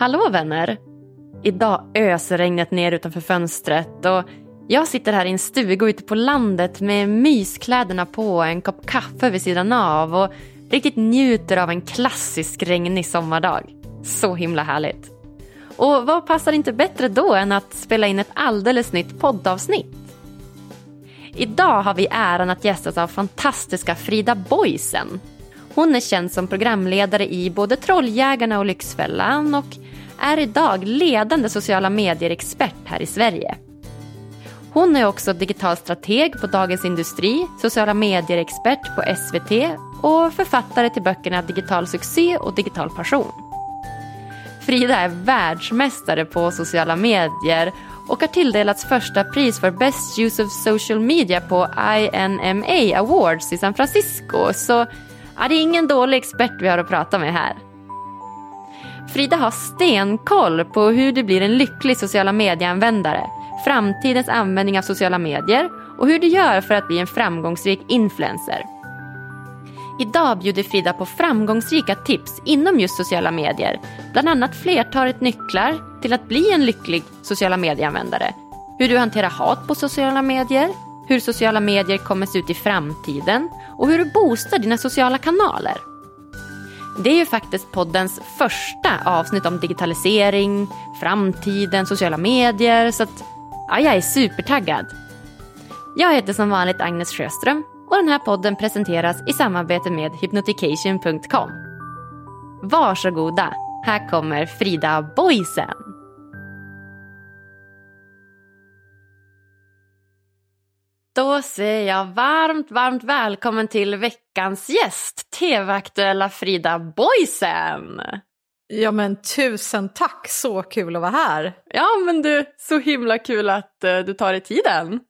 Hallå vänner! Idag öser regnet ner utanför fönstret och jag sitter här i en stuga ute på landet med myskläderna på och en kopp kaffe vid sidan av och riktigt njuter av en klassisk regnig sommardag. Så himla härligt. Och vad passar inte bättre då än att spela in ett alldeles nytt poddavsnitt? Idag har vi äran att gästas av fantastiska Frida Boisen. Hon är känd som programledare i både Trolljägarna och Lyxfällan och är idag ledande sociala medier-expert här i Sverige. Hon är också digital strateg på Dagens Industri, sociala medier-expert på SVT och författare till böckerna Digital succé och Digital passion. Frida är världsmästare på sociala medier och har tilldelats första pris för Best Use of Social Media på INMA Awards i San Francisco. Så ja, det är ingen dålig expert vi har att prata med här. Frida har stenkoll på hur du blir en lycklig sociala medieanvändare, framtidens användning av sociala medier och hur du gör för att bli en framgångsrik influencer. Idag bjuder Frida på framgångsrika tips inom just sociala medier. Bland annat flertalet nycklar till att bli en lycklig sociala medieanvändare. Hur du hanterar hat på sociala medier, hur sociala medier kommer se ut i framtiden och hur du boostar dina sociala kanaler. Det är ju faktiskt poddens första avsnitt om digitalisering, framtiden, sociala medier, så att ja, jag är supertaggad. Jag heter som vanligt Agnes Sjöström och den här podden presenteras i samarbete med hypnotication.com. Varsågoda, här kommer Frida Boisen. Då säger jag varmt, varmt välkommen till veckans gäst, tv-aktuella Frida Boisen. Ja men tusen tack, så kul att vara här. Ja men du, så himla kul att uh, du tar dig tiden.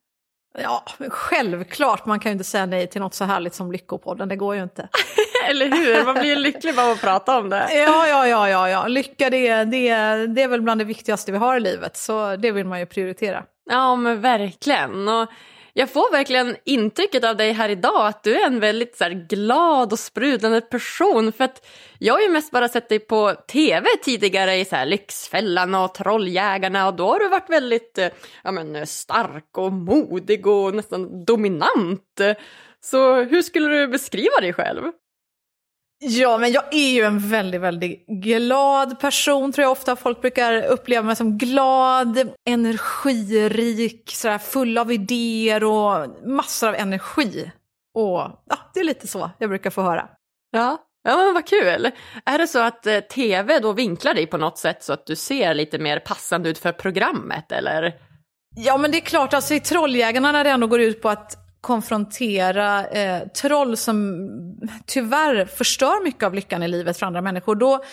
Ja, självklart, man kan ju inte säga nej till något så härligt som Lyckopodden, det går ju inte. Eller hur, man blir ju lycklig bara av att prata om det. Ja, ja, ja, ja, ja. lycka det, det, det är väl bland det viktigaste vi har i livet, så det vill man ju prioritera. Ja men verkligen. Och jag får verkligen intrycket av dig här idag att du är en väldigt så här, glad och sprudlande person. För att jag har ju mest bara sett dig på tv tidigare i så här, Lyxfällan och Trolljägarna och då har du varit väldigt eh, ja, men, stark och modig och nästan dominant. Så hur skulle du beskriva dig själv? Ja, men jag är ju en väldigt, väldigt glad person tror jag ofta. Folk brukar uppleva mig som glad, energirik, sådär, full av idéer och massor av energi. Och ja, det är lite så jag brukar få höra. Ja, ja men vad kul. Är det så att eh, tv då vinklar dig på något sätt så att du ser lite mer passande ut för programmet eller? Ja, men det är klart, alltså i Trolljägarna när det ändå går ut på att konfrontera eh, troll som tyvärr förstör mycket av lyckan i livet för andra människor, då,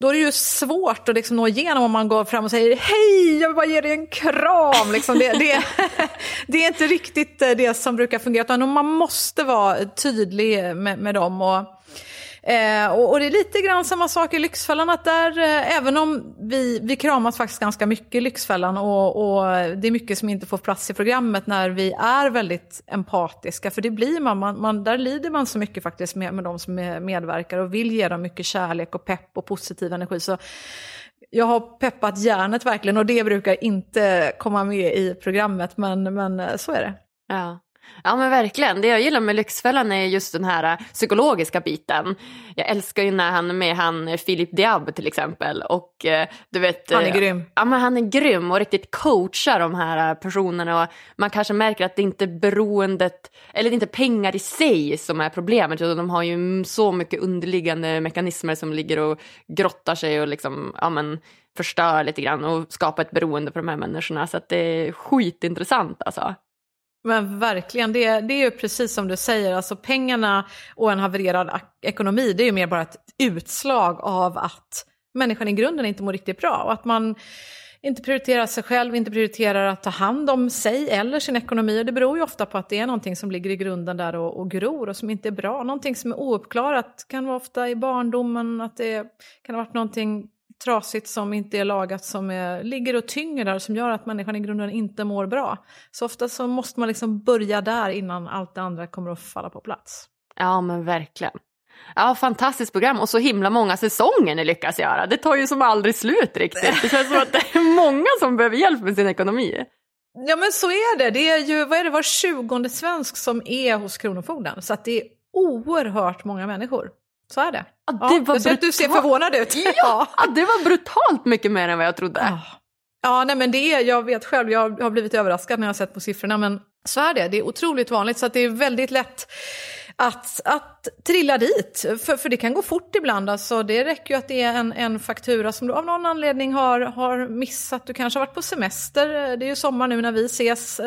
då är det ju svårt att liksom nå igenom om man går fram och säger hej, jag vill bara ge dig en kram. Liksom det, det, det, är inte riktigt eh, det som brukar fungera, utan man måste vara tydlig med, med dem. Och Eh, och, och, det är lite grann samma sak i Lyxfällan, att där, eh, även om vi, vi kramas faktiskt ganska mycket i Lyxfällan och, och, det är mycket som inte får plats i programmet när vi är väldigt empatiska, för det blir man, man, man där lider man så mycket faktiskt med, med de som medverkar och vill ge dem mycket kärlek och pepp och positiv energi. Så jag har peppat hjärnet verkligen och det brukar inte komma med i programmet, men, men så är det. Ja. Ja men verkligen, det jag gillar med Lyxfällan är just den här äh, psykologiska biten. Jag älskar ju när han är med han Philip Diab till exempel och äh, du vet. Han är äh, grym. Ja men han är grym och riktigt coachar de här personerna och man kanske märker att det inte är beroendet, eller det är inte pengar i sig som är problemet utan de har ju så mycket underliggande mekanismer som ligger och grottar sig och liksom, ja men förstör lite grann och skapar ett beroende för de här människorna så att det är skitintressant alltså. Men verkligen, det, det är ju precis som du säger, alltså pengarna och en havererad ekonomi det är ju mer bara ett utslag av att människan i grunden inte mår riktigt bra och att man inte prioriterar sig själv, inte prioriterar att ta hand om sig eller sin ekonomi. Och det beror ju ofta på att det är någonting som ligger i grunden där och, och gror och som inte är bra. Någonting som är ouppklarat kan vara ofta i barndomen, att det kan ha varit någonting trasigt som inte är lagat som är, ligger och tynger där som gör att människan i grunden inte mår bra. Så ofta så måste man liksom börja där innan allt det andra kommer att falla på plats. Ja men verkligen. Ja, fantastiskt program och så himla många säsonger ni lyckas göra. Det tar ju som aldrig slut riktigt. Det känns som att det är många som behöver hjälp med sin ekonomi. Ja men så är det. Det är ju vad är det, var tjugonde svensk som är hos Kronofogden. Så att det är oerhört många människor. Så är det. Ja, det ja, var du ser förvånad ut. Ja, det var brutalt mycket mer än vad jag trodde. Ja, ja nej, men det är, jag vet själv, jag har blivit överraskad när jag har sett på siffrorna, men så är det. Det är otroligt vanligt, så det är väldigt lätt att, att trilla dit. För, för det kan gå fort ibland. Alltså, det räcker ju att det är en, en faktura som du av någon anledning har, har missat. Du kanske har varit på semester. Det är ju sommar nu när vi ses.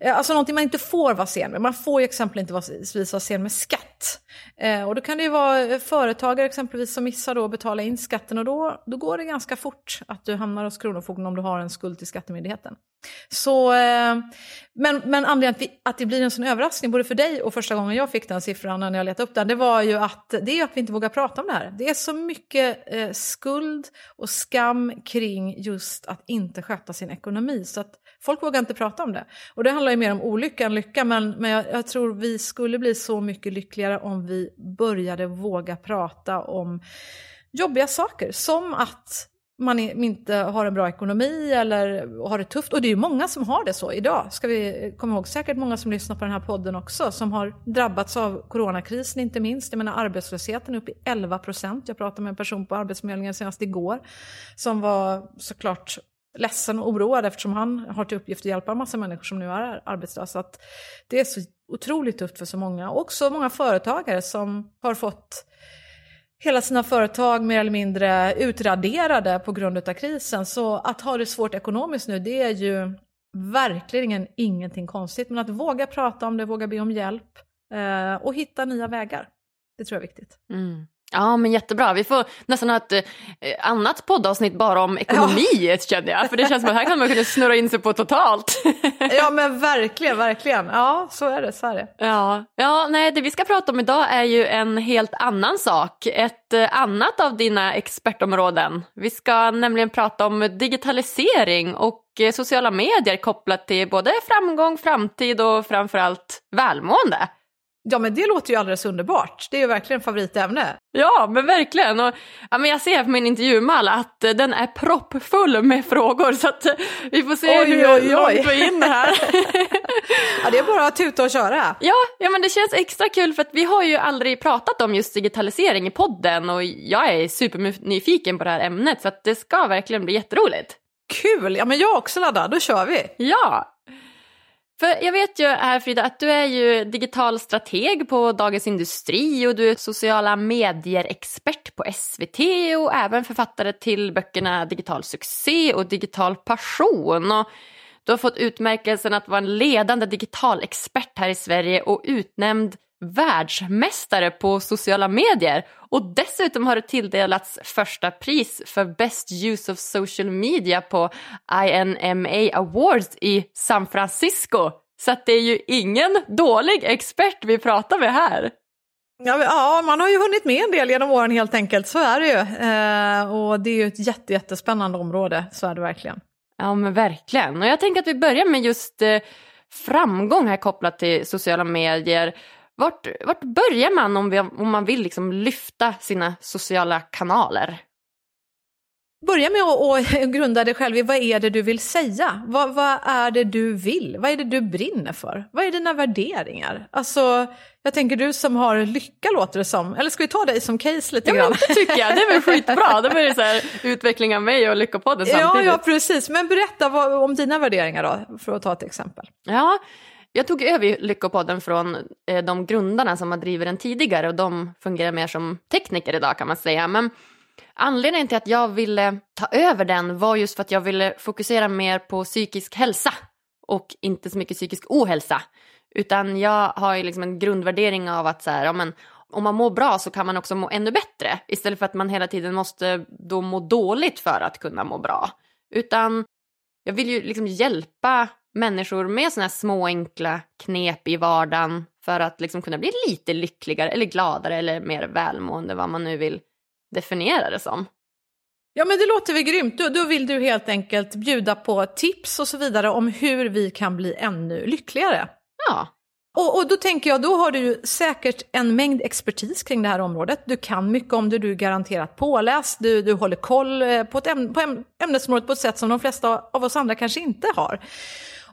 Eh, alltså någonting man inte får vara sen med. Man får ju exempelvis inte vara sen med skatt. Eh, och då kan det ju vara eh, företagare exempelvis som missar då att betala in skatten och då, då går det ganska fort att du hamnar hos Kronofogden om du har en skuld till Skattemyndigheten. Så, men, men anledningen till att det blir en sån överraskning både för dig och första gången jag fick den siffran när jag letade upp den, det var ju att det är att vi inte vågar prata om det här. Det är så mycket eh, skuld och skam kring just att inte sköta sin ekonomi. Så att Folk vågar inte prata om det. Och det handlar ju mer om olycka än lycka, men, men jag, jag tror vi skulle bli så mycket lyckligare om vi började våga prata om jobbiga saker. Som att man inte har en bra ekonomi eller har det tufft. Och det är ju många som har det så idag. Ska vi komma ihåg, säkert många som lyssnar på den här podden också, som har drabbats av coronakrisen inte minst. Jag menar arbetslösheten är uppe i 11 procent. Jag pratade med en person på Arbetsförmedlingen senast igår som var såklart ledsen och oroad eftersom han har till uppgift att hjälpa en massa människor som nu är arbetslösa. Att det är så otroligt tufft för så många. Och också många företagare som har fått hela sina företag mer eller mindre utraderade på grund av krisen. Så att ha det svårt ekonomiskt nu, det är ju verkligen ingenting konstigt. Men att våga prata om det, våga be om hjälp eh, och hitta nya vägar. Det tror jag är viktigt. Mm. Ja men jättebra, vi får nästan ha ett eh, annat poddavsnitt bara om ekonomi ja. känner jag. För det känns som att här kan man kunna snurra in sig på totalt. ja men verkligen, verkligen. Ja så är det, så är det. Ja, ja nej det vi ska prata om idag är ju en helt annan sak. Ett eh, annat av dina expertområden. Vi ska nämligen prata om digitalisering och eh, sociala medier kopplat till både framgång, framtid och framförallt välmående. Ja men det låter ju alldeles underbart. Det är ju verkligen favoritämne. Ja men verkligen. Och, ja, men jag ser på min intervjumall att uh, den är proppfull med frågor så att uh, vi får se oj, hur oj. långt vi är inne här. ja det är bara att tuta och köra. Ja, ja men det känns extra kul för att vi har ju aldrig pratat om just digitalisering i podden och jag är supernyfiken på det här ämnet så att det ska verkligen bli jätteroligt. Kul! Ja men jag är också laddad, då kör vi. Ja, för jag vet ju här Frida att du är ju digital strateg på Dagens Industri och du är sociala medier-expert på SVT och även författare till böckerna Digital succé och Digital passion. Och du har fått utmärkelsen att vara en ledande digital expert här i Sverige och utnämnd världsmästare på sociala medier och dessutom har det tilldelats första pris för Best Use of Social Media på INMA Awards i San Francisco. Så det är ju ingen dålig expert vi pratar med här. Ja, man har ju hunnit med en del genom åren helt enkelt, så är det ju. Eh, och det är ju ett jätte, jättespännande område, så är det verkligen. Ja men verkligen. Och jag tänker att vi börjar med just eh, framgång här kopplat till sociala medier. Vart, vart börjar man om, vi, om man vill liksom lyfta sina sociala kanaler? Börja med att, grunda dig själv i vad är det du vill säga? Vad, vad, är det du vill? Vad är det du brinner för? Vad är dina värderingar? Alltså, jag tänker du som har lycka låter det som. Eller ska vi ta dig som case lite ja, grann? Men det tycker jag, det är väl skitbra. Det blir så här utveckling av mig och Lyckopodden samtidigt. Ja, ja, precis. Men berätta vad, om dina värderingar då, för att ta ett exempel. Ja, jag tog över Lyckopodden från eh, de grundarna som har drivit den tidigare och de fungerar mer som tekniker idag kan man säga. Men Anledningen till att jag ville ta över den var just för att jag ville fokusera mer på psykisk hälsa och inte så mycket psykisk ohälsa. Utan jag har ju liksom en grundvärdering av att så här, ja, men, om man mår bra så kan man också må ännu bättre. Istället för att man hela tiden måste då må dåligt för att kunna må bra. Utan jag vill ju liksom hjälpa människor med sådana här små enkla knep i vardagen för att liksom kunna bli lite lyckligare eller gladare eller mer välmående vad man nu vill definiera det som. Ja men det låter väl grymt. Då, då vill du helt enkelt bjuda på tips och så vidare om hur vi kan bli ännu lyckligare. Ja. Och, och då tänker jag, då har du säkert en mängd expertis kring det här området. Du kan mycket om det, du är garanterat påläst, du, du håller koll eh, på, ett äm, på äm, ämnesområdet på ett sätt som de flesta av oss andra kanske inte har.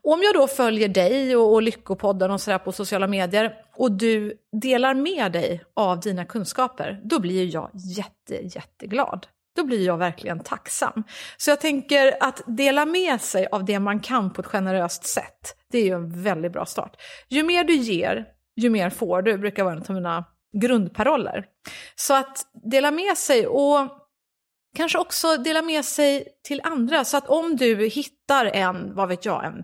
Och om jag då följer dig och, och Lyckopodden och sådär på sociala medier och du delar med dig av dina kunskaper, då blir jag jätte, jätteglad. Då blir jag verkligen tacksam. Så jag tänker att dela med sig av det man kan på ett generöst sätt, det är ju en väldigt bra start. Ju mer du ger, ju mer får du, brukar vara en av mina grundparoller. Så att dela med sig och kanske också dela med sig till andra. Så att om du hittar en, vad vet jag, en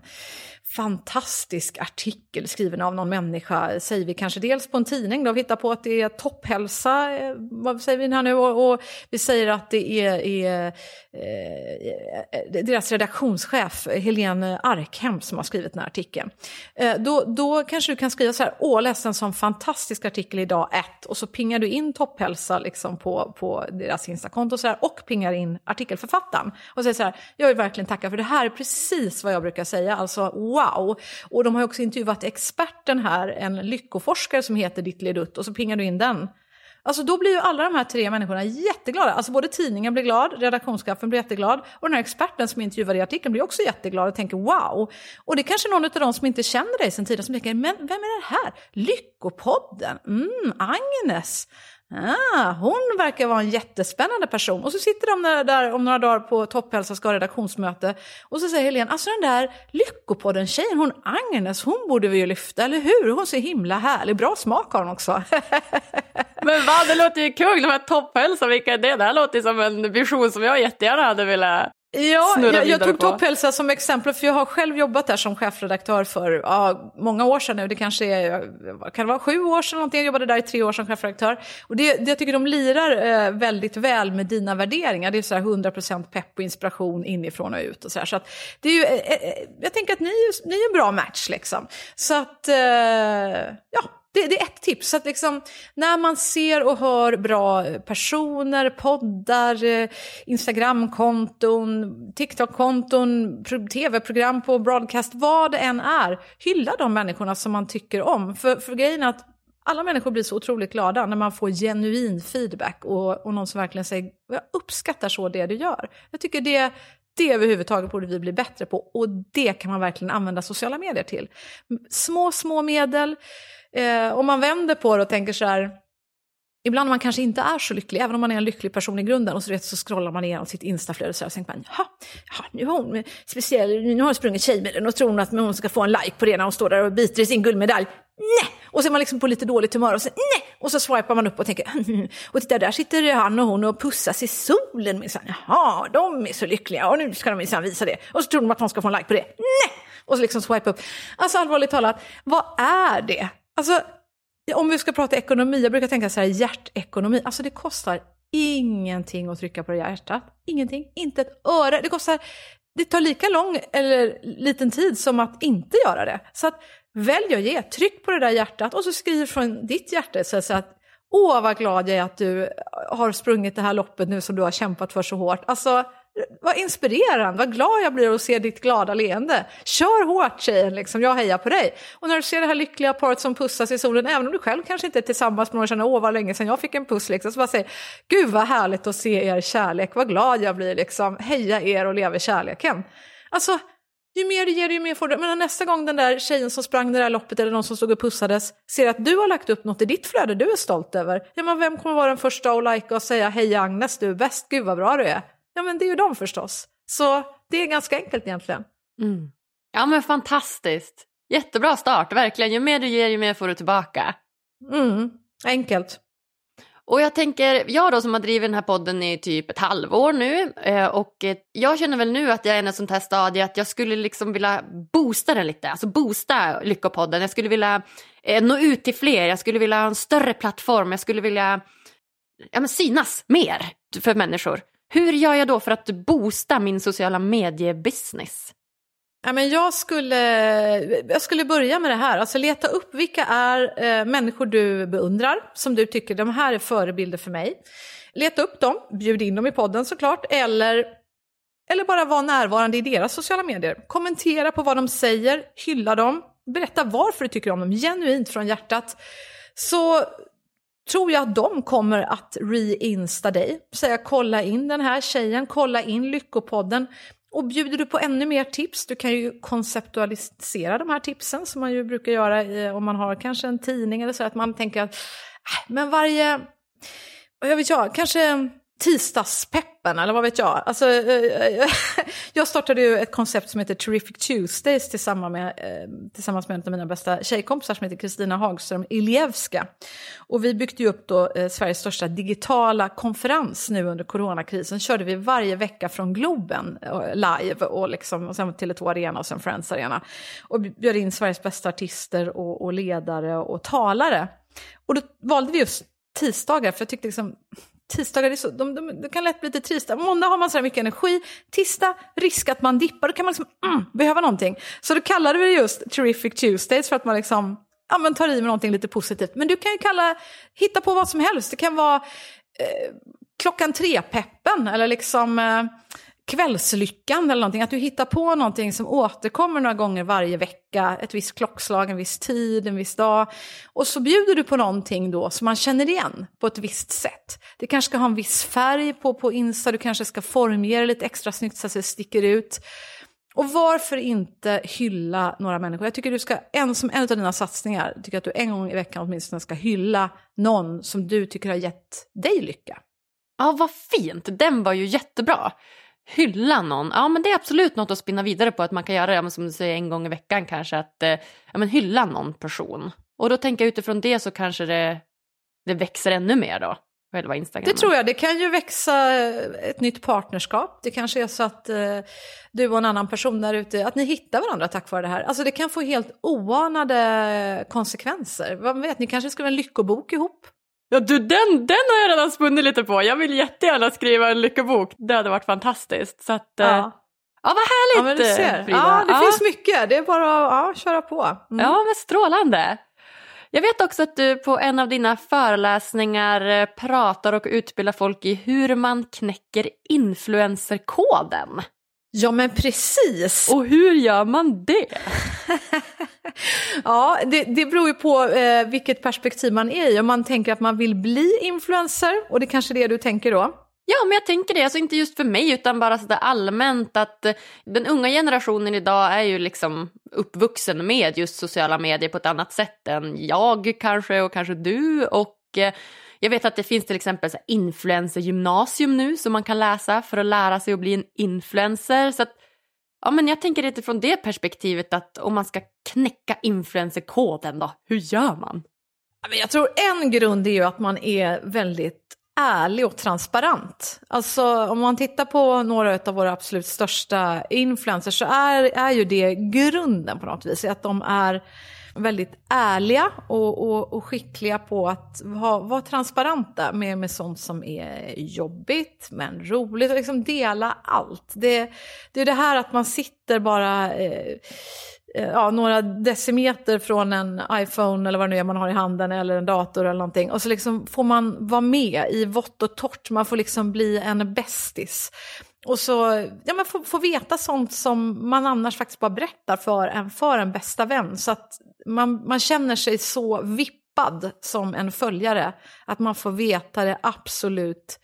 fantastisk artikel skriven av någon människa, säger vi kanske dels på en tidning, då vi hittar på att det är topphälsa, eh, vad säger vi här nu, och, och vi säger att det är, är eh, deras redaktionschef Helene Arkhem som har skrivit den här artikeln. Eh, då, då kanske du kan skriva så här, åh, läs en sån fantastisk artikel idag, ett, och så pingar du in topphälsa liksom på, på deras Instakonto och, så här, och pingar in artikelförfattaren. Och säger så här, jag vill verkligen tacka för det här är precis vad jag brukar säga, alltså wow, wow. Och de har också intervjuat experten här, en lyckoforskare som heter Dittelidutt och så pingar du in den. Alltså då blir ju alla de här tre människorna jätteglada. Alltså både tidningen blir glad, redaktionschefen blir jätteglad och den här experten som intervjuade i artikeln blir också jätteglad och tänker wow. Och det är kanske någon av dem som inte känner dig sen tidigare som tänker, men vem är det här? Lyckopodden? Mm, Agnes. Ah, hon verkar vara en jättespännande person. Och så sitter de där, där om några dagar på Topphälsa ska ha redaktionsmöte och så säger Helene, alltså den där Lyckopodden-tjejen, hon Agnes, hon borde vi ju lyfta, eller hur? Hon ser himla härlig, bra smak har hon också. Men vad, det låter ju kul, de här Topphälsa, vilka är det? Det här låter som en vision som jag jättegärna hade velat Ja, jag, jag tog Topphälsa som exempel för jag har själv jobbat där som chefredaktör för ja, många år sedan nu. Det kanske är, kan det vara sju år sedan någonting. Jag jobbade där i tre år som chefredaktör. Och det, det jag tycker de lirar eh, väldigt väl med dina värderingar. Det är så här 100% pepp och inspiration inifrån och ut och så här. Så att det är ju, eh, eh jag tänker att ni, ni är en bra match liksom. Så att, eh, ja det, det, är ett tips. Så att liksom, när man ser och hör bra personer, poddar, eh, Instagramkonton, TikTok-konton, tv-program på broadcast, vad det än är, hylla de människorna som man tycker om. För, för grejen är att alla människor blir så otroligt glada när man får genuin feedback och, och någon som verkligen säger jag uppskattar så det du gör. Jag tycker det, det överhuvudtaget borde vi bli bättre på och det kan man verkligen använda sociala medier till. Små, små medel. Eh, om man vänder på det och tänker så här, ibland man kanske inte är så lycklig, även om man är en lycklig person i grunden, och så, vet, så scrollar man igenom sitt instaflöde och och så tänker man, jaha, jaha, nu har hon speciell, nu har hon sprungit Tjejmilen och tror hon att hon ska få en like på det när hon står där och biter i sin guldmedalj. Nej! Och så är man liksom på lite dåligt humör och så nej! Och så swipar man upp och tänker, och titta där sitter han och hon och pussas i solen minsann. Jaha, de är så lyckliga och nu ska de minsann visa det. Och så tror de att de ska få en like på det. Nej! Och så liksom swipa upp. Alltså allvarligt talat, vad är det? Alltså, om vi ska prata ekonomi, jag brukar tänka så här hjärtekonomi, alltså det kostar ingenting att trycka på det hjärtat. Ingenting, inte ett öre. Det kostar, det tar lika lång eller liten tid som att inte göra det. Så att välj att ge, tryck på det där hjärtat och så skriv från ditt hjärta så att Åh, vad glad jag är att du har sprungit det här loppet nu som du har kämpat för så hårt. Alltså, vad inspirerande, vad glad jag blir att se ditt glada leende. Kör hårt tjejen, liksom. jag hejar på dig. Och när du ser det här lyckliga paret som pussas i solen, även om du själv kanske inte är tillsammans med någon och känner åh vad länge sedan jag fick en puss, liksom, så bara säger gud vad härligt att se er kärlek, vad glad jag blir, liksom. heja er och leva kärleken. Alltså, ju mer du ger, ju mer får du. Men nästa gång den där tjejen som sprang det där loppet eller någon som stod och pussades ser att du har lagt upp något i ditt flöde du är stolt över. Ja, men vem kommer vara den första att lajka och säga hej Agnes, du är bäst, gud vad bra du är. Ja, men det är ju de förstås. Så det är ganska enkelt egentligen. Mm. Ja, men fantastiskt. Jättebra start, verkligen. Ju mer du ger, ju mer får du tillbaka. Mm. Enkelt. Och jag tänker, jag då som har drivit den här podden i typ ett halvår nu eh, och eh, jag känner väl nu att jag är i ett sånt här stadie att jag skulle liksom vilja boosta den lite, alltså boosta Lyckopodden. Jag skulle vilja eh, nå ut till fler, jag skulle vilja ha en större plattform, jag skulle vilja ja, men synas mer för människor. Hur gör jag då för att boosta min sociala mediebusiness? Ja, men jag, skulle, jag skulle börja med det här, alltså leta upp vilka är eh, människor du beundrar, som du tycker de här är förebilder för mig. Leta upp dem, bjud in dem i podden såklart, eller, eller bara vara närvarande i deras sociala medier. Kommentera på vad de säger, hylla dem, berätta varför du tycker om dem, genuint från hjärtat. Så tror jag att de kommer att reinsta dig. Säga kolla in den här tjejen, kolla in Lyckopodden. Och bjuder du på ännu mer tips, du kan ju konceptualisera de här tipsen som man ju brukar göra eh, om man har kanske en tidning eller så, att man tänker att äh, men varje, jag vet jag, kanske tisdagspeppen eller vad vet jag. Alltså, eh, eh, jag startade ju ett koncept som heter Terrific Tuesdays tillsammans med, eh, tillsammans med en av mina bästa tjejkompisar som heter Kristina Hagström Iljevska. Och vi byggde ju upp då Sveriges största digitala konferens nu under coronakrisen. Körde vi varje vecka från Globen live och, liksom, och sen Tele2 Arena och sen Friends Arena. Och bjöd in Sveriges bästa artister och, och ledare och talare. Och då valde vi just tisdagar, för jag tyckte liksom tisdagar är så, de, de, de kan lätt bli lite trista. Måndag har man så här mycket energi, tisdag risk att man dippar, då kan man liksom mm, behöva någonting. Så då kallade vi det just Terrific Tuesdays för att man liksom ja, men tar i med någonting lite positivt. Men du kan ju kalla, hitta på vad som helst. Det kan vara eh, klockan tre-peppen eller liksom eh, kvällslyckan eller någonting. Att du hittar på någonting som återkommer några gånger varje vecka. Ett visst klockslag, en viss tid, en viss dag. Och så bjuder du på någonting då som man känner igen på ett visst sätt. Det kanske ska ha en viss färg på, på Insta, du kanske ska formge det lite extra snyggt så att det sticker ut. Och varför inte hylla några människor? Jag tycker du ska, en, som en av dina satsningar, tycker att du en gång i veckan åtminstone ska hylla någon som du tycker har gett dig lycka. Ja, vad fint! Den var ju jättebra hylla någon, ja men det är absolut något att spinna vidare på att man kan göra det, som du säger en gång i veckan kanske, att eh, ja, men hylla någon person. Och då tänker jag utifrån det så kanske det, det växer ännu mer då, själva Instagram. Det tror jag, det kan ju växa eh, ett nytt partnerskap. Det kanske är så att eh, du och en annan person där ute, att ni hittar varandra tack vare det här. Alltså det kan få helt oanade konsekvenser. Vad vet, ni kanske skriver en lyckobok ihop. Ja du, den, den har jag redan spunnit lite på. Jag vill jättegärna skriva en lyckobok. Det hade varit fantastiskt. Så att, eh, ja. Ja, vad härligt ja, du ser. Frida. Ja, det ja. finns mycket. Det är bara att ja, köra på. Mm. Ja, men strålande. Jag vet också att du på en av dina föreläsningar eh, pratar och utbildar folk i hur man knäcker influencerkoden. Ja, men precis. Och hur gör man det? ja, det, det beror ju på eh, vilket perspektiv man är i. Om man tänker att man vill bli influencer, och det är kanske är det du tänker då? Ja, men jag tänker det. Alltså inte just för mig, utan bara så allmänt att eh, den unga generationen idag är ju liksom uppvuxen med just sociala medier på ett annat sätt än jag kanske och kanske du. Och eh, jag vet att det finns till exempel influencergymnasium nu som man kan läsa för att lära sig att bli en influencer. Så att Ja, men jag tänker lite från det perspektivet att om man ska knäcka influencerkoden då, hur gör man? Jag tror en grund är ju att man är väldigt ärlig och transparent. Alltså om man tittar på några av våra absolut största influencers så är, är ju det grunden på något vis. Att de är väldigt ärliga och, och, och skickliga på att ha, vara transparenta med, med sånt som är jobbigt men roligt och liksom dela allt. Det, det är det här att man sitter bara eh, eh, ja, några decimeter från en iPhone eller vad det nu är man har i handen eller en dator eller någonting. Och så liksom får man vara med i vått och torrt, man får liksom bli en bästis. Och så ja, men få, få veta sånt som man annars faktiskt bara berättar för en, för en bästa vän. Så att man, man känner sig så vippad som en följare, att man får veta det absolut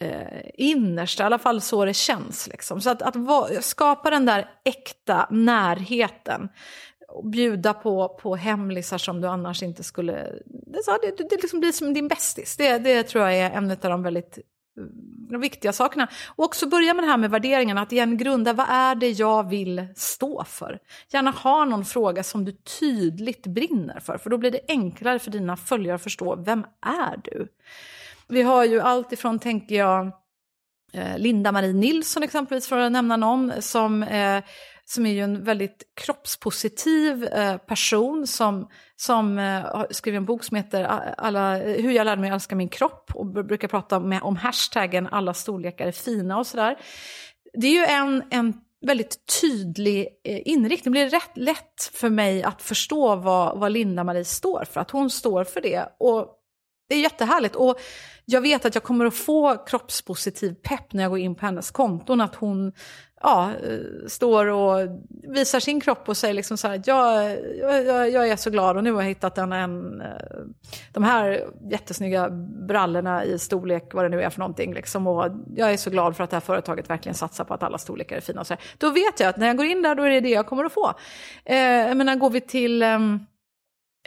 eh, innersta, i alla fall så det känns. Liksom. Så att, att va, skapa den där äkta närheten, och bjuda på, på hemlisar som du annars inte skulle... Det, det, det liksom blir som din bästis. Det, det tror jag är en av de väldigt de viktiga sakerna. Och också börja med det här med värderingarna, att igen grunda vad är det jag vill stå för. Gärna ha någon fråga som du tydligt brinner för, för då blir det enklare för dina följare att förstå, vem är du? Vi har ju allt ifrån, tänker jag, eh, Linda-Marie Nilsson exempelvis, för att nämna någon, som eh, som är ju en väldigt kroppspositiv eh, person som, som eh, skriver en bok som heter alla, Hur jag lärde mig att älska min kropp och brukar prata med, om hashtaggen alla storlekar är fina och sådär. Det är ju en, en väldigt tydlig eh, inriktning. Det blir rätt lätt för mig att förstå vad, vad Linda-Marie står för, att hon står för det. Och det är jättehärligt. Och jag vet att jag kommer att få kroppspositiv pepp när jag går in på hennes konton. Att hon ja, eh, står och visar sin kropp och säger liksom så här att jag, jag, jag är så glad och nu har jag hittat en, en, eh, de här jättesnygga brallorna i storlek, vad det nu är för någonting. Liksom, och jag är så glad för att det här företaget verkligen satsar på att alla storlekar är fina. Och så här. Då vet jag att när jag går in där då är det det jag kommer att få. Eh, jag menar, går vi till eh,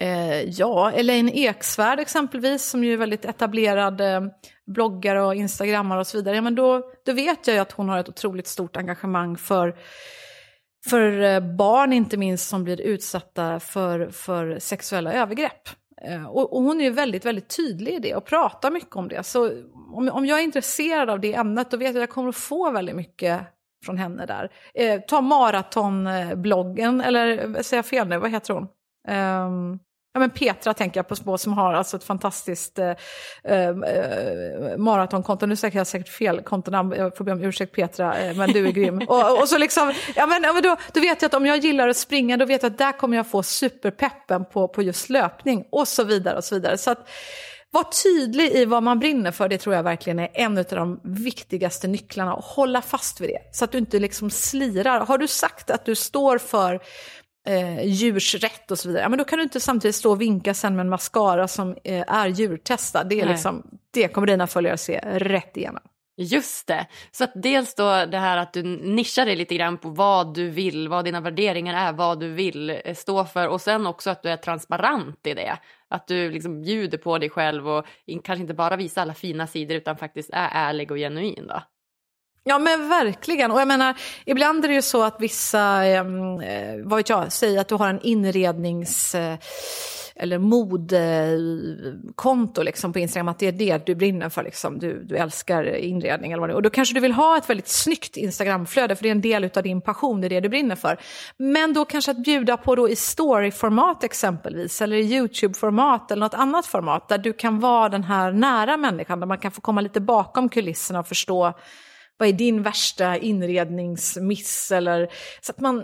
Eh, ja, Elaine Eksvärd exempelvis, som ju är väldigt etablerad eh, bloggare och instagrammare och så vidare. Ja, men då, då vet jag ju att hon har ett otroligt stort engagemang för, för eh, barn, inte minst, som blir utsatta för, för sexuella övergrepp. Eh, och, och, hon är ju väldigt, väldigt tydlig i det och pratar mycket om det. Så om, om jag är intresserad av det ämnet, då vet jag att jag kommer att få väldigt mycket från henne där. Eh, ta maratonbloggen, eller eh, säger jag fel nu, vad heter hon? Um, Ja, men Petra tänker jag på, spår som har alltså ett fantastiskt eh, eh, eh maratonkonto. Nu säger jag säkert fel kontonamn, jag får be om ursäkt Petra, eh, men du är grym. och, och, så liksom, ja, men, ja, men då, då vet jag att om jag gillar att springa, då vet jag att där kommer jag få superpeppen på, på just löpning och så vidare. och så vidare. Så att, var tydlig i vad man brinner för, det tror jag verkligen är en av de viktigaste nycklarna. Och hålla fast vid det, så att du inte liksom slirar. Har du sagt att du står för eh, djurs rätt och så vidare, ja, men då kan du inte samtidigt stå och vinka sen med en mascara som eh, är djurtestad. Det, är liksom, det kommer dina följare se rätt igenom. Just det. Så att dels då det här att du nischar dig lite grann på vad du vill, vad dina värderingar är, vad du vill eh, stå för och sen också att du är transparent i det. Att du liksom bjuder på dig själv och kanske inte bara visar alla fina sidor utan faktiskt är ärlig och genuin då. Ja men verkligen. Och jag menar, ibland är det ju så att vissa, ehm, eh, vad vet jag, säger att du har en inrednings... Eh, eller modekonto liksom på Instagram, att det är det du brinner för. Liksom. Du, du älskar inredning eller vad det är. Och då kanske du vill ha ett väldigt snyggt Instagramflöde, för det är en del av din passion, det är det du brinner för. Men då kanske att bjuda på då i storyformat exempelvis, eller i YouTube-format eller något annat format, där du kan vara den här nära människan, där man kan få komma lite bakom kulisserna och förstå vad är din värsta inredningsmiss? Eller, så att man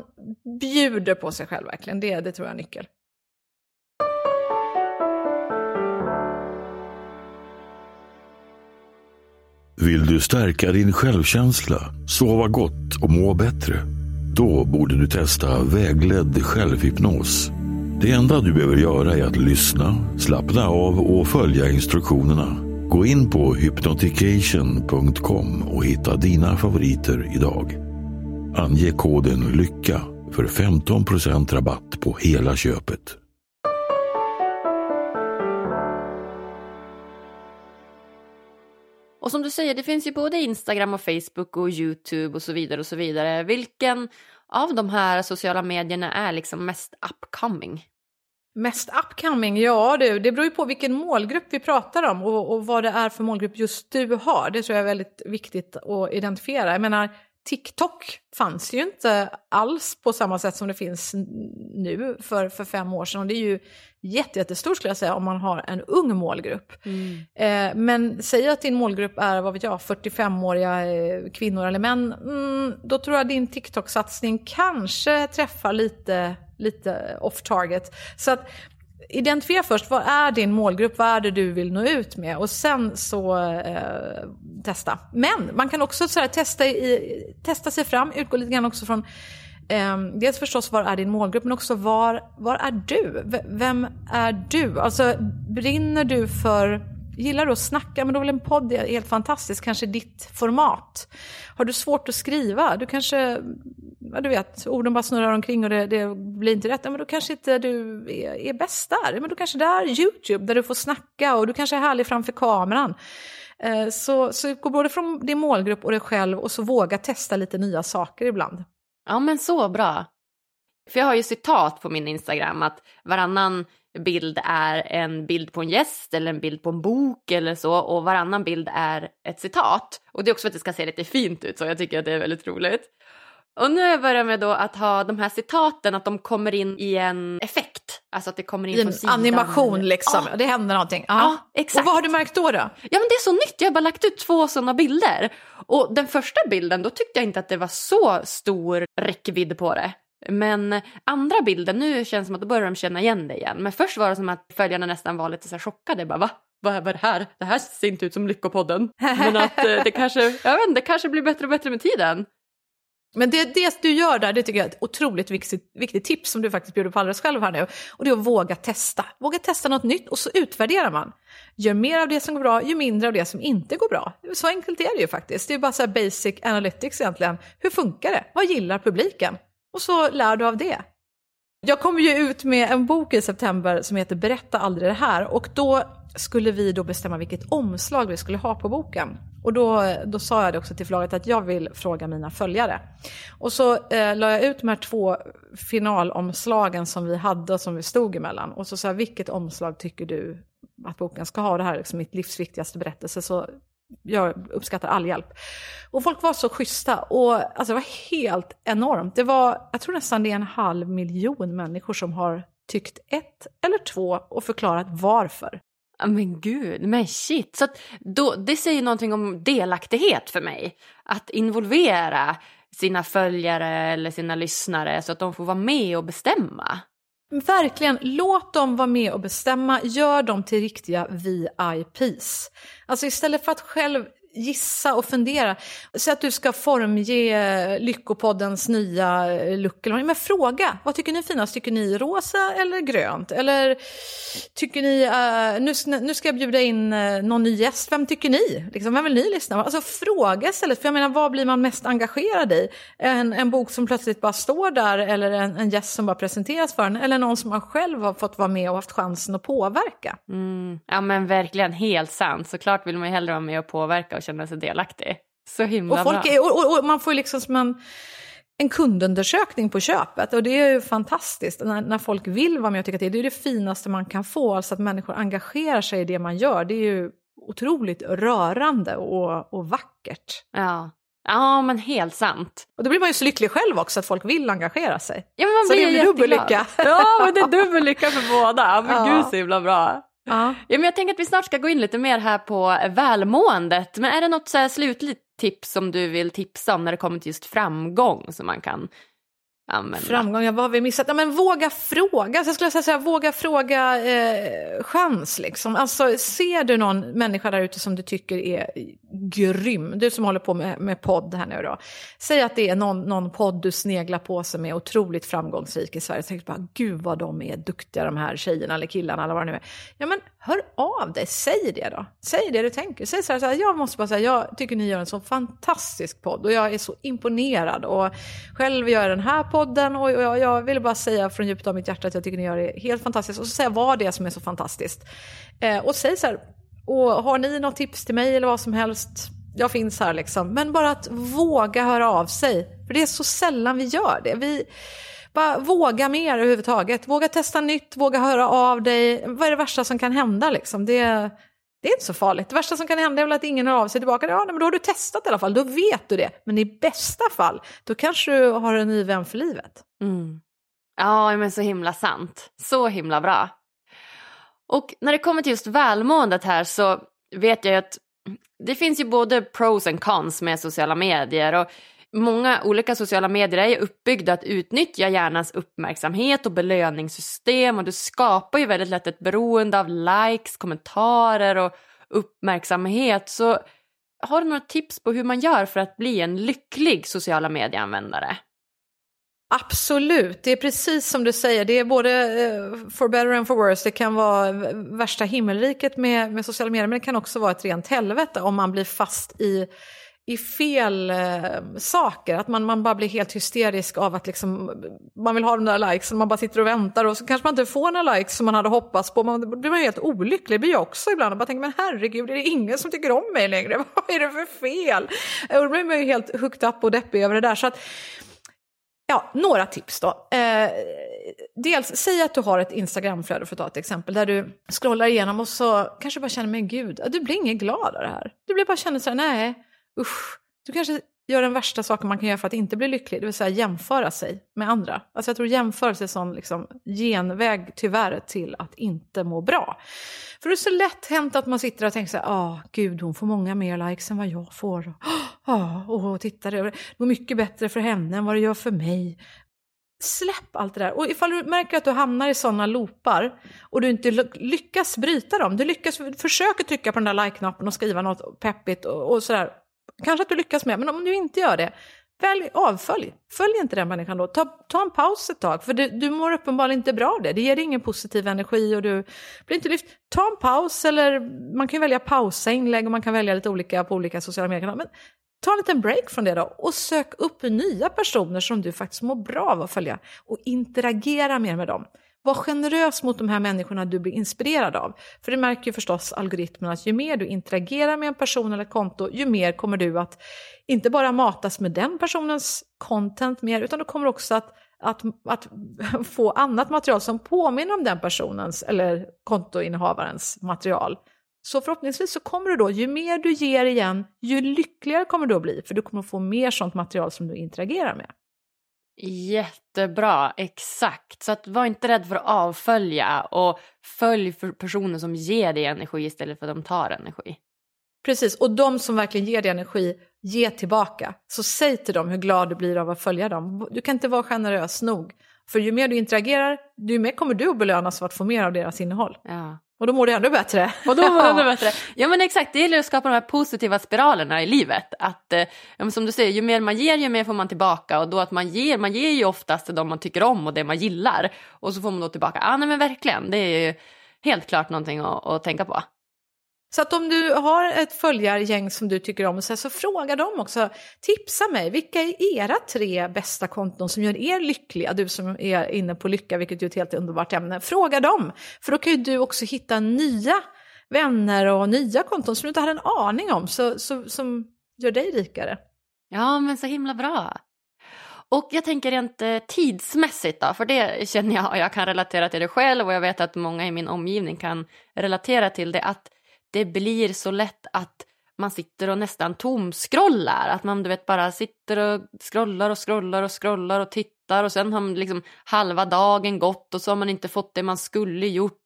bjuder på sig själv verkligen, det, det tror jag är nyckeln. Vill du stärka din självkänsla, sova gott och må bättre? Då borde du testa vägledd självhypnos. Det enda du behöver göra är att lyssna, slappna av och följa instruktionerna. Gå in på hypnotication.com och hitta dina favoriter idag. Ange koden LYCKA för 15% rabatt på hela köpet. Och som du säger, det finns ju både Instagram och Facebook och YouTube och så vidare och så vidare. Vilken av de här sociala medierna är liksom mest upcoming? Mest upcoming? Ja du, det beror ju på vilken målgrupp vi pratar om och, och, vad det är för målgrupp just du har. Det tror jag är väldigt viktigt att identifiera. Jag menar, TikTok fanns ju inte alls på samma sätt som det finns nu för, för fem år sedan. Och det är ju jättestort skulle jag säga om man har en ung målgrupp. Mm. Eh, men säg att din målgrupp är, vad vet jag, 45-åriga eh, kvinnor eller män. Mm, då tror jag din TikTok-satsning kanske träffar lite, lite off target. Så att identifiera först, vad är din målgrupp, vad är det du vill nå ut med och sen så eh, testa. Men man kan också så här, testa, i, testa sig fram, utgå lite grann också från eh, dels förstås var är din målgrupp men också var, var är du? V vem är du? Alltså brinner du för Gillar du att snacka? Men då är väl en podd helt fantastisk, kanske ditt format. Har du svårt att skriva? Du kanske, ja, du vet, orden bara snurrar omkring och det, det blir inte rätt. Ja, men då kanske inte du är, är bäst där. Men då kanske det är YouTube där du får snacka och du kanske är härlig framför kameran. Eh, så, så gå både från din målgrupp och dig själv och så våga testa lite nya saker ibland. Ja men så bra. För jag har ju citat på min Instagram att varannan bild är en bild på en gäst eller en bild på en bok eller så och varannan bild är ett citat. Och det är också för att det ska se lite fint ut så jag tycker att det är väldigt roligt. Och nu har jag börjat med då att ha de här citaten, att de kommer in i en effekt. Alltså att det kommer in I från sidan. animation liksom, ja. det händer någonting. Ja, exakt. Och vad har du märkt då, då? Ja men det är så nytt, jag har bara lagt ut två sådana bilder. Och den första bilden, då tyckte jag inte att det var så stor räckvidd på det. Men andra bilden, nu känns det som att då börjar de känna igen det igen. Men först var det som att följarna nästan var lite så chockade. Bara, va? Vad är det här? Det här ser inte ut som Lyckopodden. Men att eh, det kanske, jag vet inte, det kanske blir bättre och bättre med tiden. Men det, det du gör där, det tycker jag är ett otroligt viktigt, viktigt tips som du faktiskt bjuder på alldeles själv här nu. Och det är att våga testa. Våga testa något nytt och så utvärderar man. Gör mer av det som går bra, ju mindre av det som inte går bra. Så enkelt är det ju faktiskt. Det är bara så basic analytics egentligen. Hur funkar det? Vad gillar publiken? Och så lär du av det. Jag kommer ju ut med en bok i september som heter Berätta aldrig det här och då skulle vi då bestämma vilket omslag vi skulle ha på boken. Och då, då sa jag det också till förlaget att jag vill fråga mina följare. Och så eh, la jag ut de här två finalomslagen som vi hade och som vi stod emellan. Och så sa jag, vilket omslag tycker du att boken ska ha? Det här är liksom mitt livs viktigaste berättelse. Så jag uppskattar all hjälp. Och folk var så schyssta och alltså, det var helt enormt. Det var, jag tror nästan det är en halv miljon människor som har tyckt ett eller två och förklarat varför. Men gud, men shit. Så då, det säger någonting om delaktighet för mig. Att involvera sina följare eller sina lyssnare så att de får vara med och bestämma. Verkligen, låt dem vara med och bestämma, gör dem till riktiga VIPs. Alltså istället för att själv gissa och fundera. Säg att du ska formge Lyckopoddens nya eh, look. Men fråga, vad tycker ni är finast? Tycker ni rosa eller grönt? Eller tycker ni, uh, nu, nu ska jag bjuda in uh, någon ny gäst, vem tycker ni? Liksom, vem vill ni lyssna på? Alltså fråga istället, för jag menar vad blir man mest engagerad i? En, en bok som plötsligt bara står där eller en, en gäst som bara presenteras för en eller någon som man själv har fått vara med och haft chansen att påverka. Mm. Ja men verkligen, helt sant. Såklart vill man ju hellre vara med och påverka och känna sig delaktig. Så himla och folk. Är, och, och, och, man får liksom som en, en kundundersökning på köpet och det är ju fantastiskt när, när folk vill vara med och tycka till. Det är det finaste man kan få, alltså att människor engagerar sig i det man gör. Det är ju otroligt rörande och, och vackert. Ja. Ja, men helt sant. Och då blir man ju så lycklig själv också att folk vill engagera sig. Ja, men man så blir det blir dubbel lycka. Ja, men det är dubbel lycka för båda. Men Ja. gud så himla bra. Ja. Ja, men jag tänker att vi snart ska gå in lite mer här på välmåendet. Men är det något så slutligt tips som du vill tipsa om när det kommer till just framgång som man kan använda? Framgång, ja, vad har vi missat? Ja, men våga fråga. Så jag skulle säga, våga fråga eh, chans. Liksom. Alltså, ser du någon människa där ute som du tycker är grym, du som håller på med, med podd här nu då. Säg att det är någon, någon podd du sneglar på som är otroligt framgångsrik i Sverige. Så tänker bara, gud vad de är duktiga de här tjejerna eller killarna eller vad det nu är. Ja men hör av dig, säg det då. Säg det du tänker. Säg så här, så här jag måste bara säga, jag tycker ni gör en så fantastisk podd och jag är så imponerad. Och själv gör jag den här podden och jag, jag vill bara säga från djupet av mitt hjärta att jag tycker ni gör det helt fantastiskt. Och så säga vad det är som är så fantastiskt. Eh, och säg så här, och har ni något tips till mig eller vad som helst, jag finns här liksom. Men bara att våga höra av sig. För det är så sällan vi gör det. Vi bara våga mer överhuvudtaget. Våga testa nytt, våga höra av dig. Vad är det värsta som kan hända liksom? Det, Det är inte så farligt. Det värsta som kan hända är väl att ingen hör av sig tillbaka. Ja, men då har du testat i alla fall, då vet du det. Men i bästa fall, då kanske du har en ny vän för livet. Mm. Ja, men så himla sant. Så himla bra. Och när det kommer till just välmåendet här så vet jag att det finns ju både pros and cons med sociala medier. Och Många olika sociala medier är uppbyggda att utnyttja hjärnans uppmärksamhet och belöningssystem och det skapar ju väldigt lätt ett beroende av likes, kommentarer och uppmärksamhet. Så har du några tips på hur man gör för att bli en lycklig sociala medieanvändare? Absolut, det är precis som du säger. Det är både eh, for better and for worse. Det kan vara värsta himmelriket med, med sociala medier men det kan också vara ett rent helvete om man blir fast i i fel eh, saker. Att man, man bara blir helt hysterisk av att liksom, man vill ha de där likesen, man bara sitter och väntar och så kanske man inte får några likes som man hade hoppats på. Man, då blir man helt olycklig, det blir jag också ibland. Och bara tänker, men herregud, är det ingen som tycker om mig längre? Vad är det för fel? Och då blir man ju helt hooked up och deppig över det där. Så att, Ja, några tips då. Eh, dels, säg att du har ett Instagramflöde för att ta ett exempel, där du scrollar igenom och så kanske bara känner, men gud, du blir inget glad av det här. Du blir bara känner så här, nej, usch, du kanske gör den värsta saken man kan göra för att inte bli lycklig, det vill säga jämföra sig med andra. Alltså jag tror jämförelse är en sån liksom genväg tyvärr till att inte må bra. För det är så lätt hänt att man sitter och tänker så här, ah, gud hon får många mer likes än vad jag får. Ja, oh, oh, titta det går mycket bättre för henne än vad det gör för mig. Släpp allt det där. Och ifall du märker att du hamnar i sådana loopar och du inte lyckas bryta dem, du lyckas, försöker trycka på den där like-knappen och skriva något peppigt och, och sådär, Kanske att du lyckas med, men om du inte gör det, välj avfölj. Följ inte den människan då. Ta, ta en paus ett tag, för du, du mår uppenbarligen inte bra av det. Det ger dig ingen positiv energi och du blir inte lyft. Ta en paus, eller man kan välja pausa inlägg och man kan välja lite olika på olika sociala medier. Men ta en liten break från det då och sök upp nya personer som du faktiskt mår bra av att följa och interagera mer med dem. Var generös mot de här människorna du blir inspirerad av. För det märker ju förstås algoritmen att ju mer du interagerar med en person eller ett konto, ju mer kommer du att inte bara matas med den personens content mer, utan du kommer också att, att, att få annat material som påminner om den personens eller kontoinnehavarens material. Så förhoppningsvis så kommer du då, ju mer du ger igen, ju lyckligare kommer du att bli, för du kommer att få mer sånt material som du interagerar med. Jättebra, exakt. Så att var inte rädd för att avfölja och följ för personer som ger dig energi istället för att de tar energi. Precis, och de som verkligen ger dig energi, ge tillbaka. Så säg till dem hur glad du blir av att följa dem. Du kan inte vara generös nog. För ju mer du interagerar, ju mer kommer du att belönas för att få mer av deras innehåll. Ja. Och då mår du ännu bättre. Och då mår du ännu bättre. Ja men exakt, det gäller att skapa de här positiva spiralerna i livet. Att, eh, som du säger, ju mer man ger, ju mer får man tillbaka. Och då att man ger, man ger ju oftast det man tycker om och det man gillar. Och så får man då tillbaka, ah, nej men verkligen, det är ju helt klart någonting att, att tänka på. Så att om du har ett följargäng som du tycker om, så, så fråga dem också. Tipsa mig, vilka är era tre bästa konton som gör er lyckliga? Du som är inne på lycka, vilket är ett helt underbart ämne. Fråga dem, för då kan ju du också hitta nya vänner och nya konton som du inte hade en aning om, så, så, som gör dig rikare. Ja, men så himla bra. Och jag tänker rent eh, tidsmässigt då, för det känner jag, och jag kan relatera till det själv och jag vet att många i min omgivning kan relatera till det, att det blir så lätt att man sitter och nästan tomskrollar. Att man du vet bara sitter och scrollar och scrollar och scrollar och tittar och sen har man liksom halva dagen gått och så har man inte fått det man skulle gjort.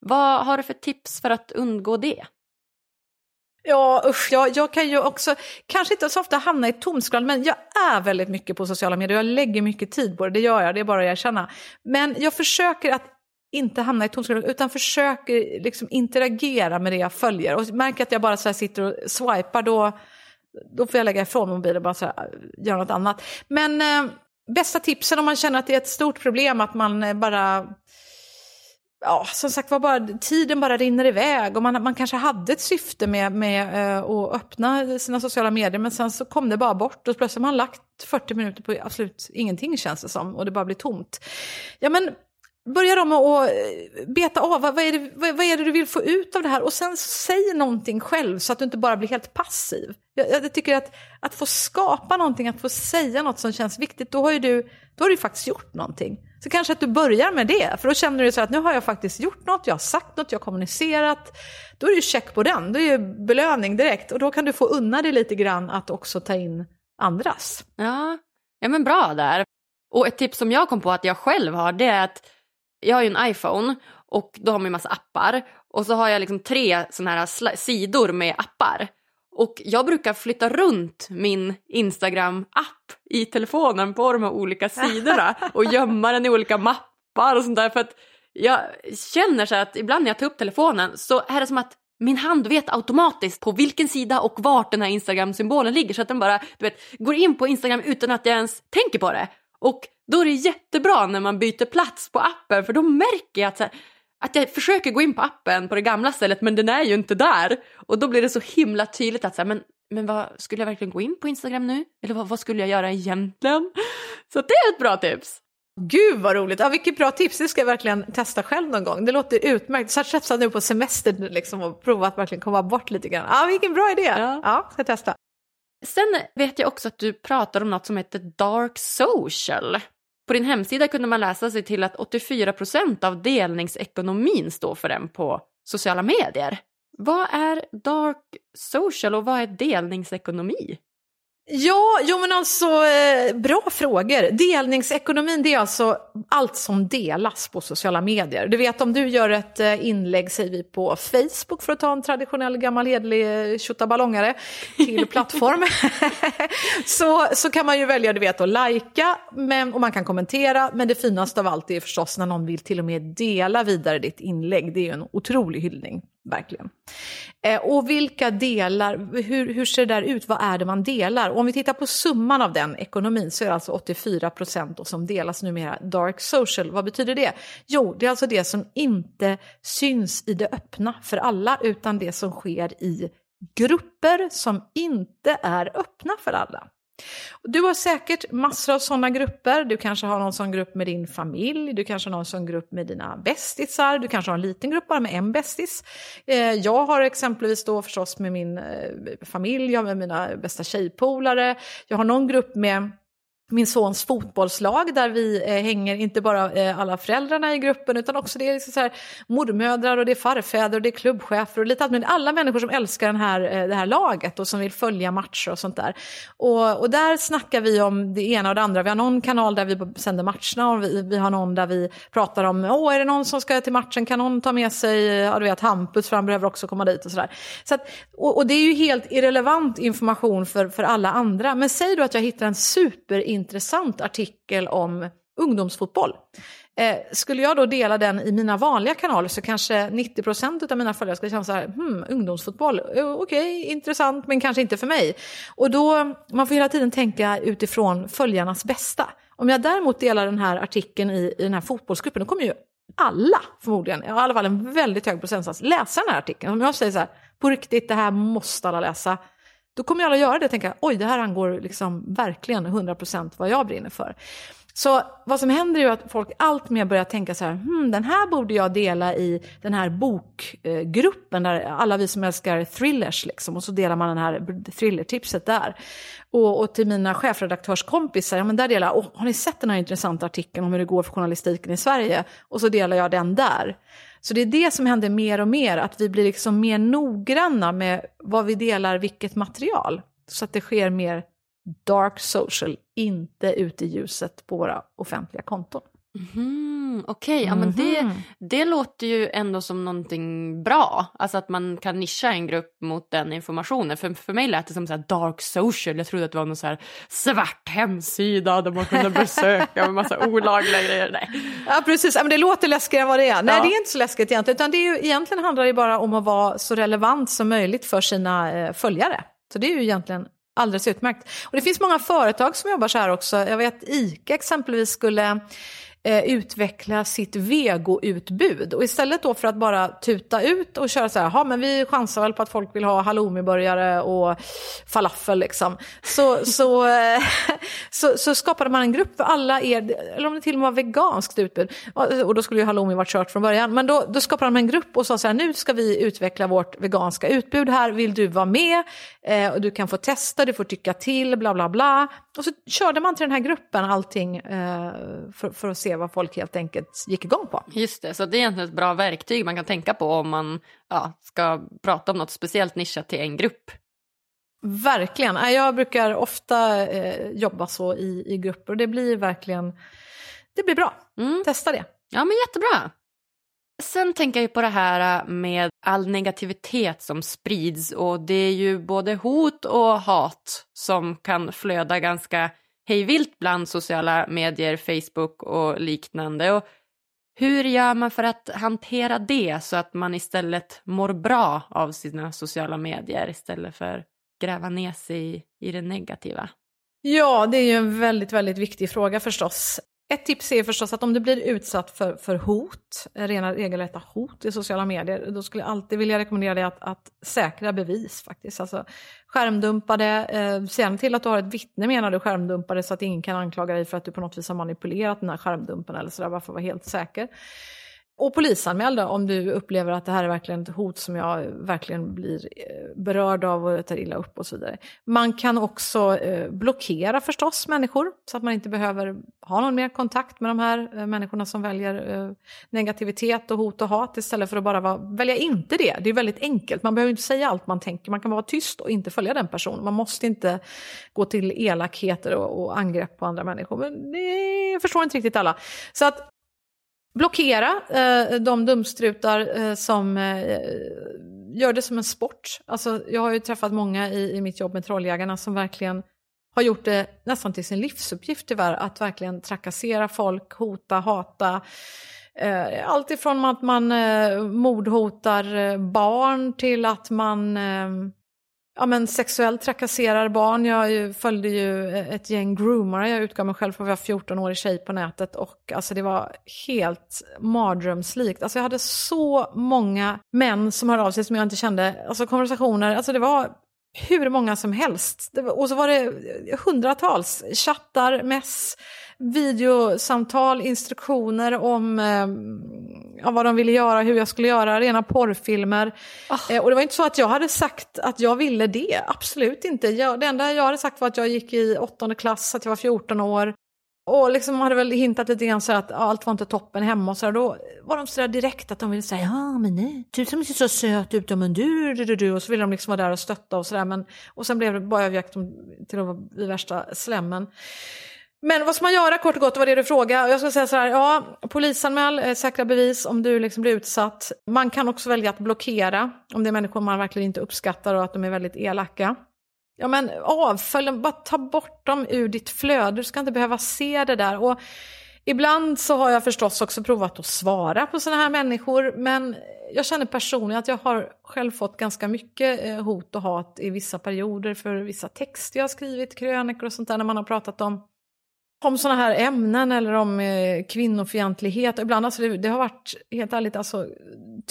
Vad har du för tips för att undgå det? Ja, usch, jag, jag kan ju också, kanske inte så ofta hamna i tomskroll, men jag är väldigt mycket på sociala medier. Jag lägger mycket tid på det, det gör jag, det är bara att erkänna. Men jag försöker att inte hamna i tomskrull utan försöker eh, liksom interagera med det jag följer. Och märker att jag bara så sitter och swipar då, då får jag lägga ifrån mobilen och bara så här, eh, göra något annat. Men eh, bästa tipsen om man känner att det är ett stort problem att man eh, bara ja, som sagt var, bara, tiden bara rinner iväg och man, man kanske hade ett syfte med, med uh, att öppna sina sociala medier men sen så kom det bara bort och plötsligt har man lagt 40 minuter på absolut ingenting känns det som och det bara blir tomt. Ja men börja om att eh, beta av, vad, är det, vad, är det du vill få ut av det här? Och sen säg någonting själv så att du inte bara blir helt passiv. Jag, jag tycker att, att få skapa någonting, att få säga något som känns viktigt, då har, ju du, då har du faktiskt gjort någonting. Så kanske att du börjar med det, för då känner du så att nu har jag faktiskt gjort något, jag har sagt något, jag har kommunicerat. Då är det ju check på den, då är det belöning direkt. Och då kan du få unna dig lite grann att också ta in andras. Ja, ja men bra där. Och ett tips som jag kom på att jag själv har det är att jag har ju en iPhone och då har man ju massa appar och så har jag liksom tre sådana här sidor med appar. Och jag brukar flytta runt min Instagram-app i telefonen på de här olika sidorna och gömma den i olika mappar och sånt där för att jag känner så att ibland när jag tar upp telefonen så är det som att min hand vet automatiskt på vilken sida och vart den här Instagram-symbolen ligger så att den bara du vet, går in på Instagram utan att jag ens tänker på det. Och då är det jättebra när man byter plats på appen för då märker jag att, här, att jag försöker gå in på appen på det gamla stället men den är ju inte där. Och då blir det så himla tydligt att så här, men, men vad, skulle jag verkligen gå in på Instagram nu? Eller vad, vad skulle jag göra egentligen? Så det är ett bra tips. Gud vad roligt! Ja, vilket bra tips, det ska jag verkligen testa själv någon gång. Det låter utmärkt. Så jag nu på semester liksom och prova att verkligen komma bort lite grann. Ja, vilken bra idé! Ja, ja ska testa. Sen vet jag också att du pratar om något som heter dark social. På din hemsida kunde man läsa sig till att 84 procent av delningsekonomin står för den på sociala medier. Vad är dark social och vad är delningsekonomi? Ja, jo men alltså eh, bra frågor. Delningsekonomin det är alltså allt som delas på sociala medier. Du vet om du gör ett eh, inlägg, säger vi på Facebook för att ta en traditionell gammal hedlig eh, tjottaballongare till plattform. så, så kan man ju välja du vet, att lajka men, och man kan kommentera. Men det finaste av allt är förstås när någon vill till och med dela vidare ditt inlägg. Det är ju en otrolig hyllning verkligen. Eh, och vilka delar, hur, hur ser det där ut, vad är det man delar? Och om vi tittar på summan av den ekonomin så är det alltså 84 procent som delas numera dark social. Vad betyder det? Jo, det är alltså det som inte syns i det öppna för alla utan det som sker i grupper som inte är öppna för alla. Du har säkert massor av sådana grupper. Du kanske har någon sån grupp med din familj, du kanske har någon sån grupp med dina bästisar, du kanske har en liten grupp bara med en bästis. Eh, jag har exempelvis då förstås med min eh, familj, jag har med mina bästa tjejpolare, jag har någon grupp med min sons fotbollslag där vi eh, hänger inte bara eh, alla föräldrarna i gruppen utan också det är liksom så här, mormödrar och det är farfäder och det är klubbchefer och lite allt Alla människor som älskar den här, eh, det här laget och som vill följa matcher och sånt där. Och, och där snackar vi om det ena och det andra. Vi har någon kanal där vi sänder matcherna och vi, vi har någon där vi pratar om, åh är det någon som ska till matchen, kan någon ta med sig, eh, ja du vet Hampus för han behöver också komma dit och sådär. Så att, och, och det är ju helt irrelevant information för, för alla andra. Men säg då att jag hittar en super intressant artikel om ungdomsfotboll. Eh, skulle jag då dela den i mina vanliga kanaler så kanske 90% av mina följare skulle känna så här, hmm, ungdomsfotboll, eh, okej, okay, intressant men kanske inte för mig. Och då, man får hela tiden tänka utifrån följarnas bästa. Om jag däremot delar den här artikeln i, i den här fotbollsgruppen, då kommer ju alla förmodligen, i alla fall en väldigt hög procentsats, läsa den här artikeln. Om jag säger så här, på riktigt, det här måste alla läsa då kommer alla göra det och tänka, oj, det här angår liksom verkligen 100% vad jag brinner för. Så vad som händer är ju att folk allt mer börjar tänka så här, hmm, den här borde jag dela i den här bokgruppen där alla vi som älskar thrillers liksom, och så delar man den här thrillertipset där. Och, och till mina chefredaktörskompisar, ja men där delar jag, oh, har ni sett den här intressanta artikeln om hur det går för journalistiken i Sverige? Och så delar jag den där. Så det är det som händer mer och mer, att vi blir liksom mer noggranna med vad vi delar, vilket material. Så att det sker mer dark social, inte ute i ljuset på våra offentliga konton. Mm, Okej, okay. ja, men det, mhm. det låter ju ändå som någonting bra. Alltså att man kan nischa en grupp mot den informationen. För, för mig lät det som så dark social. Jag trodde att det var någon så svart hemsida där man kunde besöka med massa olagliga grejer. Nej. Ja, precis. men det låter läskigare än vad det är. Nej, det är inte så läskigt egentligen. Utan det är ju, egentligen handlar det bara om att vara så relevant som möjligt för sina eh, följare. Så det är ju egentligen alldeles utmärkt. Och det finns många företag som jobbar så här också. Jag vet ICA exempelvis skulle eh, utveckla sitt vegoutbud. Och istället då för att bara tuta ut och köra så här, men vi chansar väl på att folk vill ha halloumiburgare och falafel liksom. Så, så, eh, så, så, skapade man en grupp för alla er, eller om det till och med var veganskt utbud. Och då skulle ju halloumi varit kört från början. Men då, då skapade man en grupp och sa så här, nu ska vi utveckla vårt veganska utbud här, vill du vara med? Eh, och du kan få testa, du får tycka till, bla bla bla. Och så körde man till den här gruppen allting eh, för, för att se se vad folk helt enkelt gick igång på. Just det, så det är egentligen ett bra verktyg man kan tänka på om man ja, ska prata om något speciellt nischat till en grupp. Verkligen. Jag brukar ofta eh, jobba så i, i grupper och det blir verkligen det blir bra. Mm. Testa det. Ja, men jättebra. Sen tänker jag på det här med all negativitet som sprids och det är ju både hot och hat som kan flöda ganska hejvilt bland sociala medier, Facebook och liknande. Och hur gör man för att hantera det så att man istället mår bra av sina sociala medier istället för gräva ner sig i, i det negativa? Ja, det är ju en väldigt, väldigt viktig fråga förstås. Ett tips är förstås att om du blir utsatt för, för hot, rena regelrätta hot i sociala medier, då skulle jag alltid vilja rekommendera dig att, att säkra bevis faktiskt. Alltså skärmdumpa det, eh, se till att du har ett vittne menar du skärmdumpa det så att ingen kan anklaga dig för att du på något vis har manipulerat den här skärmdumpen eller sådär, bara för att vara helt säker. Och polisanmäl då, om du upplever att det här är verkligen ett hot som jag verkligen blir eh, berörd av och tar illa upp och så vidare. Man kan också eh, blockera förstås människor så att man inte behöver ha någon mer kontakt med de här eh, människorna som väljer negativitet och hot och hat istället för att bara vara, välja inte det. Det är väldigt enkelt, man behöver inte säga allt man tänker, man kan vara tyst och inte följa den personen. Man måste inte gå till elakheter och, och angrepp på andra människor. Men det förstår inte riktigt alla. Så att blockera eh, de dumstrutar eh, som eh, gör det som en sport. Alltså, jag har ju träffat många i, i mitt jobb med Trolljägarna som verkligen har gjort det nästan till sin livsuppgift tyvärr att verkligen trakassera folk, hota, hata. Eh, allt ifrån att man eh, mordhotar eh, barn till att man eh, ja, men sexuellt trakasserar barn. Jag ju, följde ju eh, ett gäng groomare, jag utgav mig själv för att vara 14-årig tjej på nätet och alltså det var helt mardrömslikt. Alltså jag hade så många män som hörde av sig som jag inte kände, alltså konversationer, alltså det var hur många som helst. Var, och så var det hundratals chattar, mess, videosamtal, instruktioner om eh, ja, vad de ville göra, hur jag skulle göra, rena porrfilmer. Oh. Eh, och det var inte så att jag hade sagt att jag ville det, absolut inte. Jag, det enda jag hade sagt var att jag gick i åttonde klass, att jag var 14 år. Och liksom hade väl hintat lite grann så att allt var inte toppen hemma och så där. Då var de så direkt att de ville säga ja men nej, du som ser så söt ut, men du, du, du, du. Och så ville de liksom vara där och stötta och sådär. Och sen blev det bara överjakt till att vara i värsta slämmen. Men vad ska man göra kort och gott, det var det du frågade. Jag ska säga så här, ja, polisanmäl, eh, säkra bevis om du liksom blir utsatt. Man kan också välja att blockera om det är människor man verkligen inte uppskattar och att de är väldigt elaka. Ja men avfölj dem, bara ta bort dem ur ditt flöde, du ska inte behöva se det där. Och ibland så har jag förstås också provat att svara på sådana här människor, men jag känner personligen att jag har själv fått ganska mycket eh, hot och hat i vissa perioder för vissa texter jag har skrivit, krönikor och sånt där när man har pratat om om sådana här ämnen eller om eh, kvinnofientlighet. Ibland, alltså det, det, har varit helt ärligt alltså,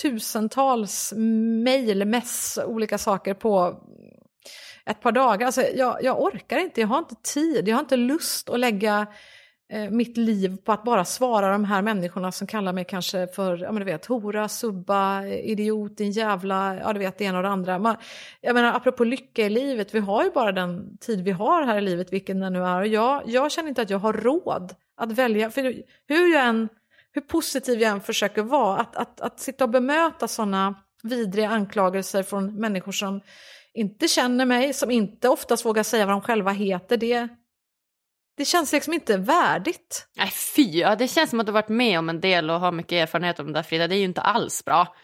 tusentals mejl, mess, olika saker på ett par dagar. Alltså, jag, jag orkar inte, jag har inte tid, jag har inte lust att lägga Eh, mitt liv på att bara svara de här människorna som kallar mig kanske för, ja men du vet, hora, subba, eh, idiot, din jävla, ja du vet det ena och det andra. Man, jag menar apropå lycka i livet, vi har ju bara den tid vi har här i livet, vilken den nu är. Och jag, jag känner inte att jag har råd att välja, för hur jag än, hur positiv jag än försöker vara, att, att, att sitta och bemöta sådana vidriga anklagelser från människor som inte känner mig, som inte oftast vågar säga vad de själva heter, det, det känns liksom inte värdigt. Nej fy, ja, det känns som att du varit med om en del och har mycket erfarenhet om det där Frida. Det är ju inte alls bra.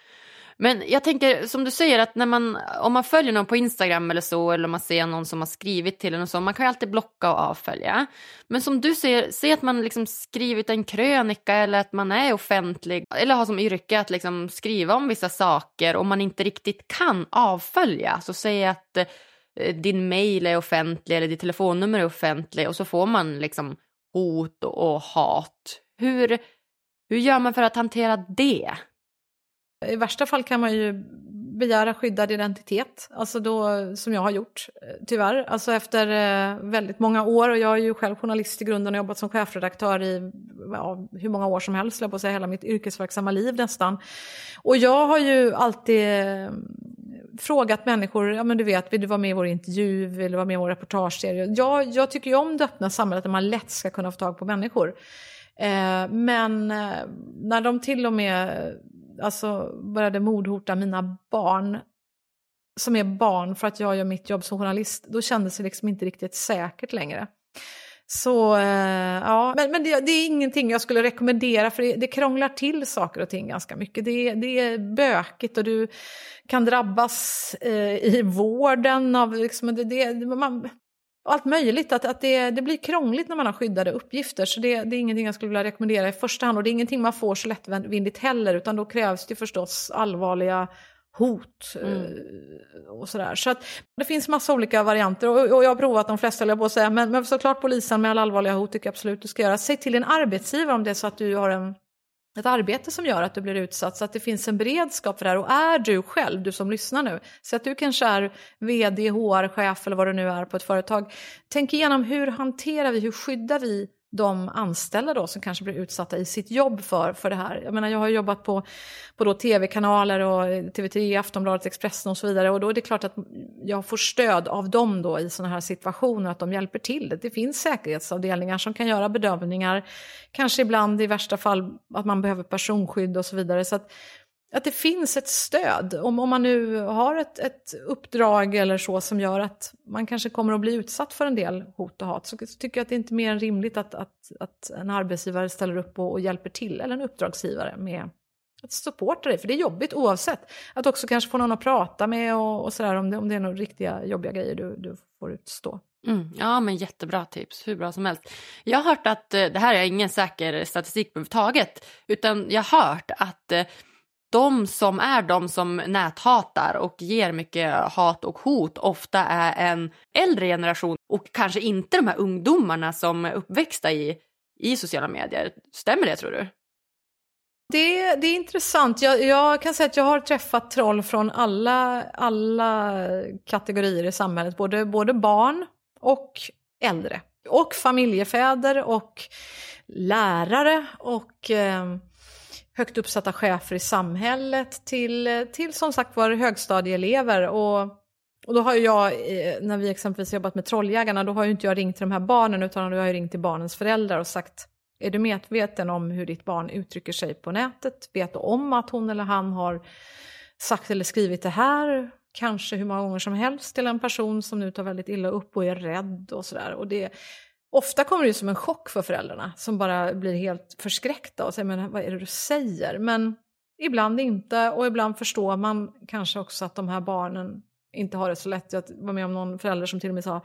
Men jag tänker som du säger att när man, om man följer någon på Instagram eller så eller om man ser någon som har skrivit till en och så, man kan ju alltid blocka och avfölja. Men som du säger, se att man liksom skrivit en krönika eller att man är offentlig eller har som yrke att liksom skriva om vissa saker och man inte riktigt kan avfölja. Så säg att Eh, Eh, din mail är offentlig eller ditt telefonnummer är offentlig och så får man liksom hot och hat. Hur, hur gör man för att hantera det? I värsta fall kan man ju begära skyddad identitet, alltså då, som jag har gjort eh, tyvärr. Alltså efter eh, väldigt många år, och jag är ju själv journalist i grunden och jobbat som chefredaktör i ja, hur många år som helst, på att säga hela mitt yrkesverksamma liv nästan. Och jag har ju alltid frågat människor, ja men du vet, vill du vara med i vår intervju, vill du vara med i vår reportageserie? Jag, jag tycker ju om det öppna samhället där man lätt ska kunna få tag på människor. Eh, men eh, när de till och med alltså, började mordhota mina barn, som är barn för att jag gör mitt jobb som journalist, då kändes det liksom inte riktigt säkert längre. Så eh, ja, men, men det, det, är ingenting jag skulle rekommendera för det, det krånglar till saker och ting ganska mycket. Det, det är bökigt och du kan drabbas eh, i vården av liksom, det, det, man, allt möjligt. Att, att det, det blir krångligt när man har skyddade uppgifter. Så det, det är ingenting jag skulle vilja rekommendera i första hand. Och det är ingenting man får så lättvindigt heller. Utan då krävs det förstås allvarliga hot mm. Eh, och sådär. Så att det finns massa olika varianter och, och jag har provat de flesta, jag på att säga. Men, men såklart polisen med alla allvarliga hot tycker jag absolut du ska göra. Säg till din arbetsgivare om det är så att du har en ett arbete som gör att du blir utsatt så att det finns en beredskap för det här. Och är du själv, du som lyssnar nu, så att du kanske är vd, HR-chef eller vad du nu är på ett företag. Tänk igenom hur hanterar vi, hur skyddar vi de anställda då som kanske blir utsatta i sitt jobb för, för det här. Jag menar jag har jobbat på, på då tv-kanaler och TV3, Aftonbladet, Expressen och så vidare och då är det klart att jag får stöd av dem då i sådana här situationer, att de hjälper till. Det finns säkerhetsavdelningar som kan göra bedömningar, kanske ibland i värsta fall att man behöver personskydd och så vidare. Så att att det finns ett stöd. Om, om man nu har ett, ett uppdrag eller så som gör att man kanske kommer att bli utsatt för en del hot och hat så, så tycker jag att det är inte mer än rimligt att, att, att en arbetsgivare ställer upp och, och hjälper till, eller en uppdragsgivare med att supporta dig, för det är jobbigt oavsett. Att också kanske få någon att prata med och, och sådär om det, om det är några riktiga jobbiga grejer du, du får utstå. Mm, ja, men jättebra tips. Hur bra som helst. Jag har hört att, eh, det här är ingen säker statistik överhuvudtaget, utan jag har hört att eh, de som är de som näthatar och ger mycket hat och hot ofta är en äldre generation och kanske inte de här ungdomarna som är uppväxta i, i sociala medier. Stämmer det tror du? Det, det är intressant. Jag, jag, kan säga att jag har träffat troll från alla, alla kategorier i samhället. Både, både barn och äldre. Och familjefäder och lärare och eh, högt uppsatta chefer i samhället till, till som sagt var högstadieelever. Och, och då har jag, eh, när vi exempelvis jobbat med Trolljägarna, då har ju inte jag ringt till de här barnen utan då har jag ringt till barnens föräldrar och sagt är du medveten om hur ditt barn uttrycker sig på nätet? Vet du om att hon eller han har sagt eller skrivit det här? Kanske hur många gånger som helst till en person som nu tar väldigt illa upp och är rädd och sådär. Och det, Ofta kommer det som en chock för föräldrarna som bara blir helt förskräckta och säger men vad är det du säger? Men ibland inte och ibland förstår man kanske också att de här barnen inte har det så lätt. Jag var med om någon förälder som till och med sa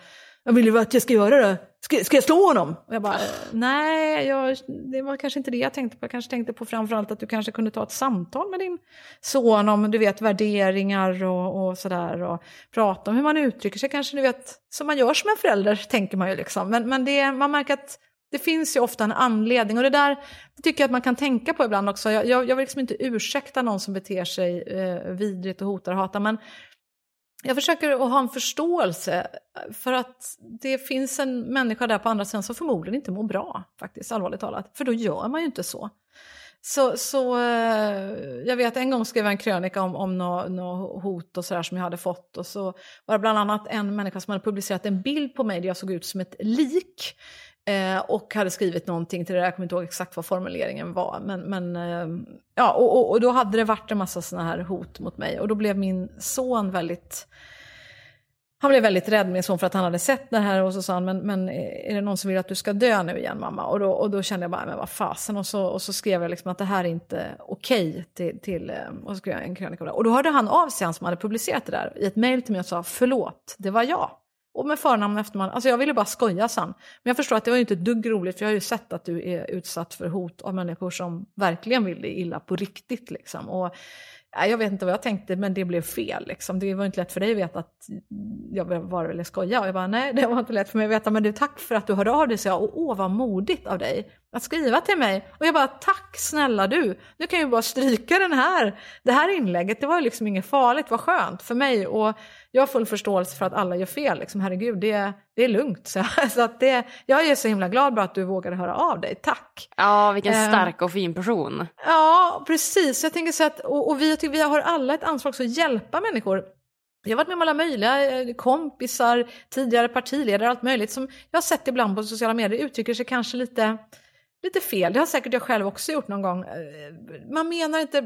jag vill ju att jag ska göra det. Ska, ska jag slå honom? Och jag bara, eh, nej, jag, det var kanske inte det jag tänkte på. Jag kanske tänkte på framförallt att du kanske kunde ta ett samtal med din son om, du vet, värderingar och, och sådär. Och prata om hur man uttrycker sig, kanske du vet, som man gör som en förälder, tänker man ju liksom. Men, men det, man märker att det finns ju ofta en anledning och det där det tycker jag att man kan tänka på ibland också. Jag, jag, jag vill liksom inte ursäkta någon som beter sig eh, vidrigt och hotar och hatar, men jag försöker att ha en förståelse eh, för att det finns en människa där på andra sidan som förmodligen inte mår bra, faktiskt, allvarligt talat. För då gör man ju inte så. Så, så eh, jag vet en gång skrev jag en krönika om, om något nå hot och sådär som jag hade fått och så var det bland annat en människa som hade publicerat en bild på mig där jag såg ut som ett lik. Eh, och hade skrivit någonting till det där, jag kommer inte ihåg exakt vad formuleringen var. Men, men eh, ja, och, och, och, då hade det varit en massa sådana här hot mot mig. Och då blev min son väldigt... Han blev väldigt rädd, min son, för att han hade sett det här. Och så sa han, men, men eh, är det någon som vill att du ska dö nu igen mamma? Och då, och då kände jag bara, men vad fasen. Och så, och så skrev jag liksom att det här är inte okej. Okay till, till, eh, och så skrev jag en krönika om det. Och då hörde han av sig, han som hade publicerat det där, i ett mejl till mig och sa, förlåt, det var jag. Och med förnamn och efternamn. Alltså jag ville bara skoja sen. Men jag förstår att det var ju inte ett dugg roligt för jag har ju sett att du är utsatt för hot av människor som verkligen vill dig illa på riktigt. Liksom. Och, jag vet inte vad jag tänkte men det blev fel. Liksom. Det var inte lätt för dig att veta att jag bara ville skoja. Och jag bara nej det var inte lätt för mig att veta men du tack för att du hörde av dig. Så jag, och åh vad modigt av dig att skriva till mig. Och jag bara tack snälla du. Nu kan jag ju bara stryka den här, det här inlägget. Det var ju liksom inget farligt, vad skönt för mig. Och jag har full förståelse för att alla gör fel. Liksom, herregud, det, det är lugnt. Så, så att det, jag är så himla glad bara att du vågade höra av dig. Tack! Ja, vilken ehm, stark och fin person. Ja, precis. Jag tänker så att, och, och vi, vi har alla ett ansvar också att hjälpa människor. Jag har varit med om alla möjliga eh, kompisar, tidigare partiledare, allt möjligt som jag har sett ibland på sociala medier uttrycker sig kanske lite lite fel. Det har säkert jag själv också gjort någon gång. Eh, man menar inte,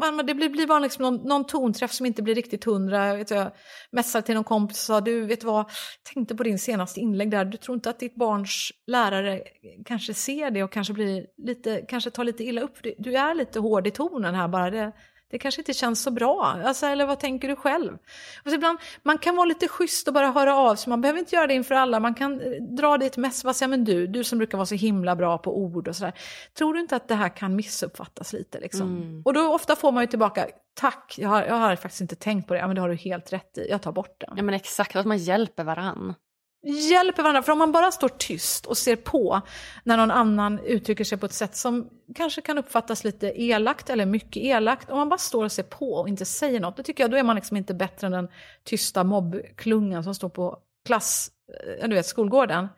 man, det blir, blir bara liksom någon, någon tonträff som inte blir riktigt hundra. Jag, vet, jag messade till någon kompis och sa, du vet vad, tänkte på din senaste inlägg där, du tror inte att ditt barns lärare kanske ser det och kanske, blir lite, kanske tar lite illa upp? Du är lite hård i tonen här bara. Det, det kanske inte känns så bra. Alltså, eller vad tänker du själv? Och ibland, man kan vara lite schysst och bara höra av sig. Man behöver inte göra det inför alla. Man kan eh, dra dit mest. Vad säger men du, du som brukar vara så himla bra på ord och sådär. Tror du inte att det här kan missuppfattas lite? Liksom? Mm. Och då ofta får man ju tillbaka, tack, jag har, jag har faktiskt inte tänkt på det. Ja men det har du helt rätt i, jag tar bort det. Ja men exakt, att man hjälper varann hjälper varandra. För om man bara står tyst och ser på när någon annan uttrycker sig på ett sätt som kanske kan uppfattas lite elakt eller mycket elakt. Om man bara står och ser på och inte säger något, då tycker jag då är man liksom inte bättre än den tysta mobbklungan som står på klass, eh, du vet, skolgården.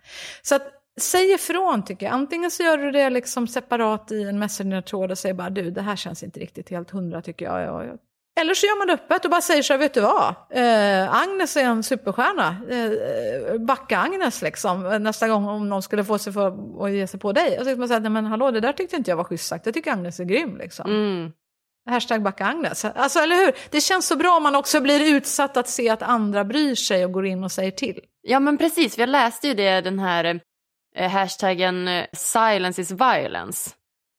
Så att Säg ifrån tycker jag. Antingen så gör du det liksom separat i en messenger-tråd och säger bara du, det här känns inte riktigt helt hundra tycker jag. jag, jag eller så gör man det öppet och bara säger så här, vet du vad? Eh, Agnes är en superstjärna. Eh, backa Agnes liksom. Nästa gång om någon skulle få sig för att ge sig på dig. Och så kan man säga, nej men hallå, det där tyckte inte jag var schysst sagt. Jag tycker Agnes är grym liksom. Mm. Hashtag backa Agnes. Alltså eller hur? Det känns så bra om man också blir utsatt att se att andra bryr sig och går in och säger till. Ja men precis, jag läste ju det, den här eh, hashtaggen eh, silence is violence.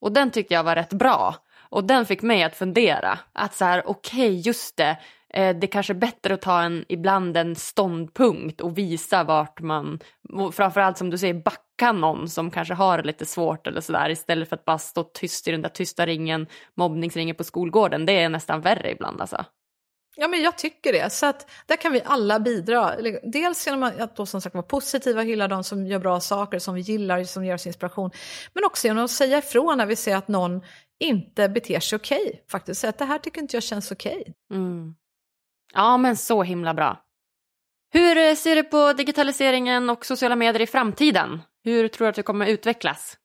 Och den tyckte jag var rätt bra. Och den fick mig att fundera. Att så här, okej, okay, just det. Eh, det kanske är bättre att ta en, ibland en ståndpunkt och visa vart man, framförallt som du säger, backa någon som kanske har det lite svårt eller sådär istället för att bara stå tyst i den där tysta ringen, mobbningsringen på skolgården. Det är nästan värre ibland alltså. Ja, men jag tycker det. Så att där kan vi alla bidra. Dels genom att då som sagt vara positiva, hylla de som gör bra saker, som vi gillar, som ger oss inspiration. Men också genom att säga ifrån när vi ser att någon inte beter sig okej. Okay, faktiskt säga att det här tycker inte jag känns okej. Okay. Mm. Ja, men så himla bra. Hur eh, ser du på digitaliseringen och sociala medier i framtiden? Hur tror du att det kommer utvecklas?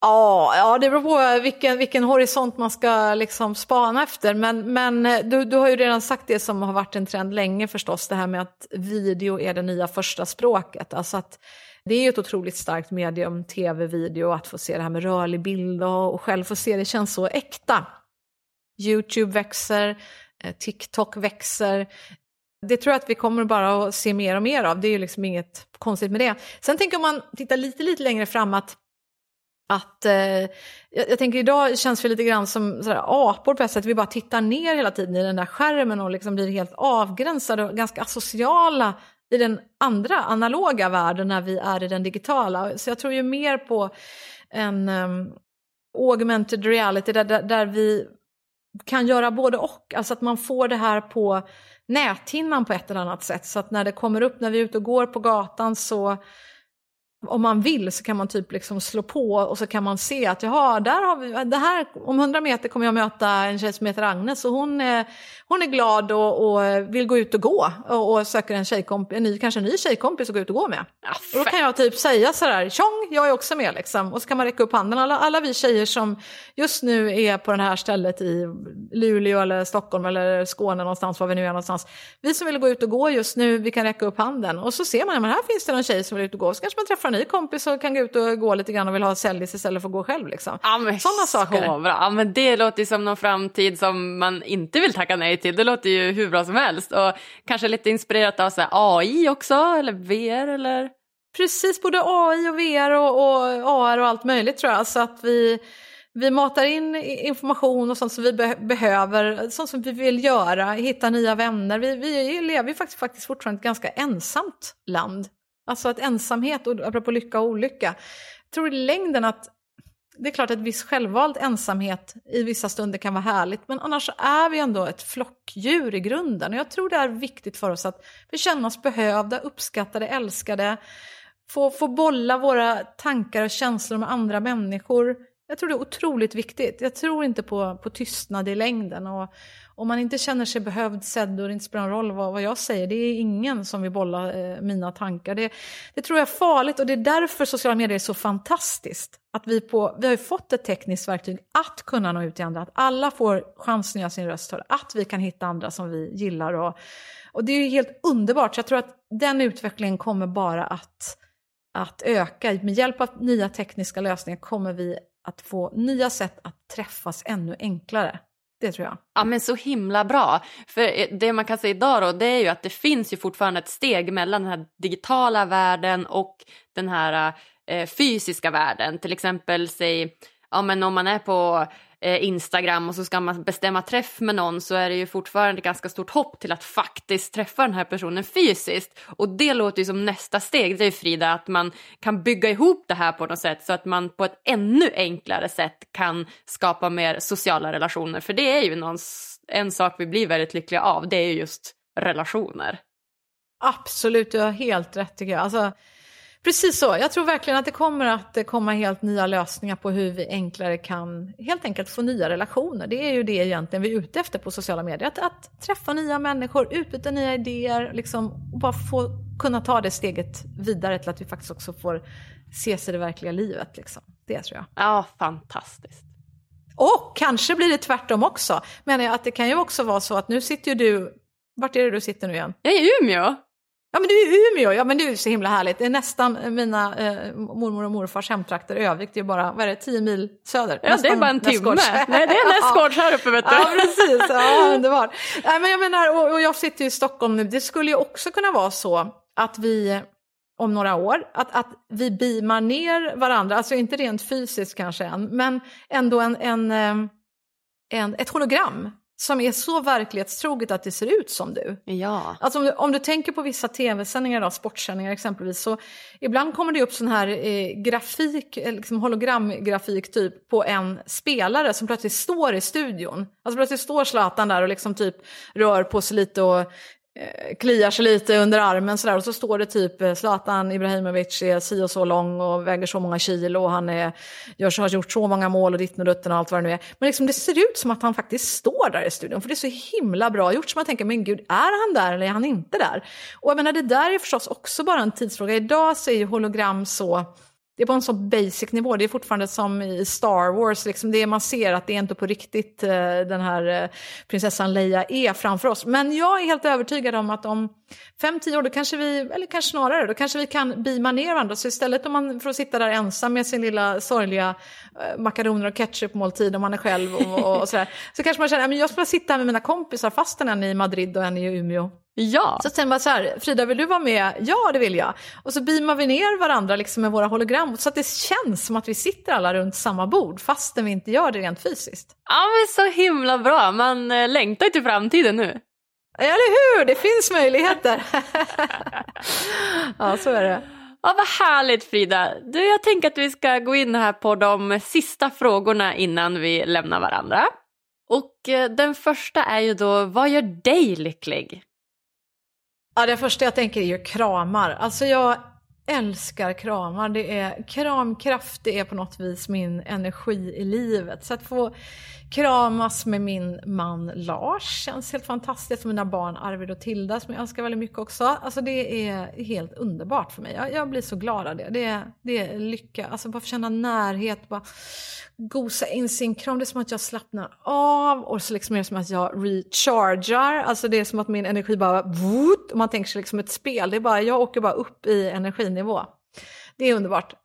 Ja, ja det beror på vilken, vilken horisont man ska liksom spana efter. Men, men eh, du, du har ju redan sagt det som har varit en trend länge förstås, det här med att video är det nya första språket. Alltså att det är ju ett otroligt starkt medium, tv, video, att få se det här med rörlig bild och, och själv få se det känns så äkta. Youtube växer, eh, TikTok växer. Det tror jag att vi kommer bara att se mer och mer av, det är ju liksom inget konstigt med det. Sen tänker man titta lite, lite längre fram att att, eh, jag, jag, tänker idag känns vi lite grann som sådär, apor på ett sätt, vi bara tittar ner hela tiden i den där skärmen och liksom blir helt avgränsade och ganska asociala i den andra analoga världen när vi är i den digitala. Så jag tror ju mer på en um, augmented reality där, där, där, vi kan göra både och. Alltså att man får det här på näthinnan på ett eller annat sätt. Så att när det kommer upp när vi är ute och går på gatan så om man vill så kan man typ liksom slå på och så kan man se att jaha, där har vi, det här, om 100 meter kommer jag möta en tjej som heter Agnes och hon är, hon är glad och, och vill gå ut och gå och, och söker en, en ny, kanske en ny tjejkompis att gå ut och gå med. Ja, och då kan jag typ säga sådär, tjong, jag är också med liksom. Och så kan man räcka upp handen, alla, alla vi tjejer som just nu är på det här stället i Luleå eller Stockholm eller Skåne någonstans, var vi nu är någonstans. Vi som vill gå ut och gå just nu, vi kan räcka upp handen. Och så ser man, men här finns det någon tjej som vill ut och gå, så kanske man träffar ny kompis och kan gå ut och gå lite grann och vill ha sällis istället för att gå själv. Liksom. Ja, Sådana saker. Bra. Ja, men det låter som någon framtid som man inte vill tacka nej till. Det låter ju hur bra som helst. Och kanske lite inspirerat av så AI också, eller VR eller? Precis, både AI och VR och, och AR och allt möjligt tror jag. Så att vi, vi matar in information och sånt som vi be behöver, sånt som vi vill göra, hitta nya vänner. Vi, vi lever ju faktiskt, faktiskt fortfarande ett ganska ensamt land. Alltså att ensamhet, och apropå lycka och olycka, jag tror i längden att det är klart att viss självvald ensamhet i vissa stunder kan vara härligt, men annars är vi ändå ett flockdjur i grunden. Och jag tror det är viktigt för oss att vi känner oss behövda, uppskattade, älskade, få, få bolla våra tankar och känslor med andra människor. Jag tror det är otroligt viktigt. Jag tror inte på, på tystnad i längden. Och om man inte känner sig behövd, sedd och det inte spelar någon roll vad, vad jag säger, det är ingen som vill bolla eh, mina tankar. Det, det tror jag är farligt och det är därför sociala medier är så fantastiskt. Att vi, på, vi har ju fått ett tekniskt verktyg att kunna nå ut till andra, att alla får chansen att göra sin röst hörd, att vi kan hitta andra som vi gillar. Och, och det är ju helt underbart, så jag tror att den utvecklingen kommer bara att att öka. Med hjälp av nya tekniska lösningar kommer vi att få nya sätt att träffas ännu enklare. Det tror jag. Ja men så himla bra. För eh, det man kan säga idag då det är ju att det finns ju fortfarande ett steg mellan den här digitala världen och den här eh, fysiska världen. Till exempel säg ja men om man är på Eh, Instagram och så ska man bestämma träff med någon så är det ju fortfarande ganska stort hopp till att faktiskt träffa den här personen fysiskt. Och det låter ju som nästa steg, det är Frida, att man kan bygga ihop det här på något sätt så att man på ett ännu enklare sätt kan skapa mer sociala relationer. För det är ju någon, en sak vi blir väldigt lyckliga av, det är ju just relationer. Absolut, du har helt rätt tycker jag. Alltså, Precis så. Jag tror verkligen att det kommer att komma helt nya lösningar på hur vi enklare kan helt enkelt få nya relationer. Det är ju det egentligen vi är ute efter på sociala medier. Att, att träffa nya människor, utbyta nya idéer, liksom, och bara få kunna ta det steget vidare till att vi faktiskt också får ses i det verkliga livet. Liksom. Det tror jag. Ja, fantastiskt. Och kanske blir det tvärtom också. Men att det kan ju också vara så att nu sitter ju du, vart är det du sitter nu igen? Jag är i Umeå. Ja men du är i Umeå, ja men det är så himla härligt. Det är nästan mina eh, mormor och morfars hemtrakter Övik, det är bara, vad är det, tio mil söder? Ja nästan det är bara en timme. Nej det är nästgårds här uppe vet du. Ja precis, ja underbart. Nej men jag menar, och, och jag sitter ju i Stockholm nu, det skulle ju också kunna vara så att vi om några år, att, att vi beamar ner varandra, alltså inte rent fysiskt kanske än, men ändå en, en, eh, en, ett hologram som är så verklighetstroget att det ser ut som du. Ja. Alltså om, du, om du tänker på vissa tv-sändningar, sportsändningar exempelvis, så ibland kommer det upp sån här eh, grafik, eh, liksom hologramgrafik typ på en spelare som plötsligt står i studion. Alltså plötsligt står Zlatan där och liksom typ rör på sig lite och Eh, kliar sig lite under armen sådär och så står det typ eh, Zlatan Ibrahimovic är si och så lång och väger så många kilo och han är, gör, har gjort så många mål och ditten och dutten och allt vad det nu är. Men liksom, det ser ut som att han faktiskt står där i studion för det är så himla bra gjort så man tänker men gud är han där eller är han inte där? Och jag menar det där är förstås också bara en tidsfråga. Idag så är ju hologram så det är på en så basic nivå, det är fortfarande som i Star Wars, liksom det man ser att det är inte på riktigt eh, den här eh, prinsessan Leia är framför oss. Men jag är helt övertygad om att om fem, tio år, då kanske vi, eller kanske snarare, då kanske vi kan beama ner varandra. Så istället om man får sitta där ensam med sin lilla sorgliga makaroner och ketchupmåltid om man är själv och, och sådär, så kanske man känner att jag ska sitta här med mina kompisar fastän en är i Madrid och en är i Umeå. Ja. Så sen bara så här, Frida vill du vara med? Ja det vill jag. Och så beamar vi ner varandra liksom med våra hologram så att det känns som att vi sitter alla runt samma bord fastän vi inte gör det rent fysiskt. Ja men så himla bra, man eh, längtar till framtiden nu. Eller hur, det finns möjligheter. ja så är det. Ja, vad härligt Frida. Du, jag tänker att vi ska gå in här på de sista frågorna innan vi lämnar varandra. Och eh, den första är ju då, vad gör dig lycklig? Ja, det första jag tänker är ju kramar. Alltså jag älskar kramar. Det är kramkraft, det är på något vis min energi i livet. Så att få kramas med min man Lars känns helt fantastiskt. Mina barn Arvid och Tilda som jag älskar väldigt mycket också. Alltså det är helt underbart för mig. Jag, jag blir så glad av det. Det är, det är lycka. Alltså bara få känna närhet, bara gosa in sin kram. Det är som att jag slappnar av och så liksom är det som att jag rechargar. Alltså det är som att min energi bara, och man tänker sig liksom ett spel. Det är bara, jag åker bara upp i energinivå. Det är underbart.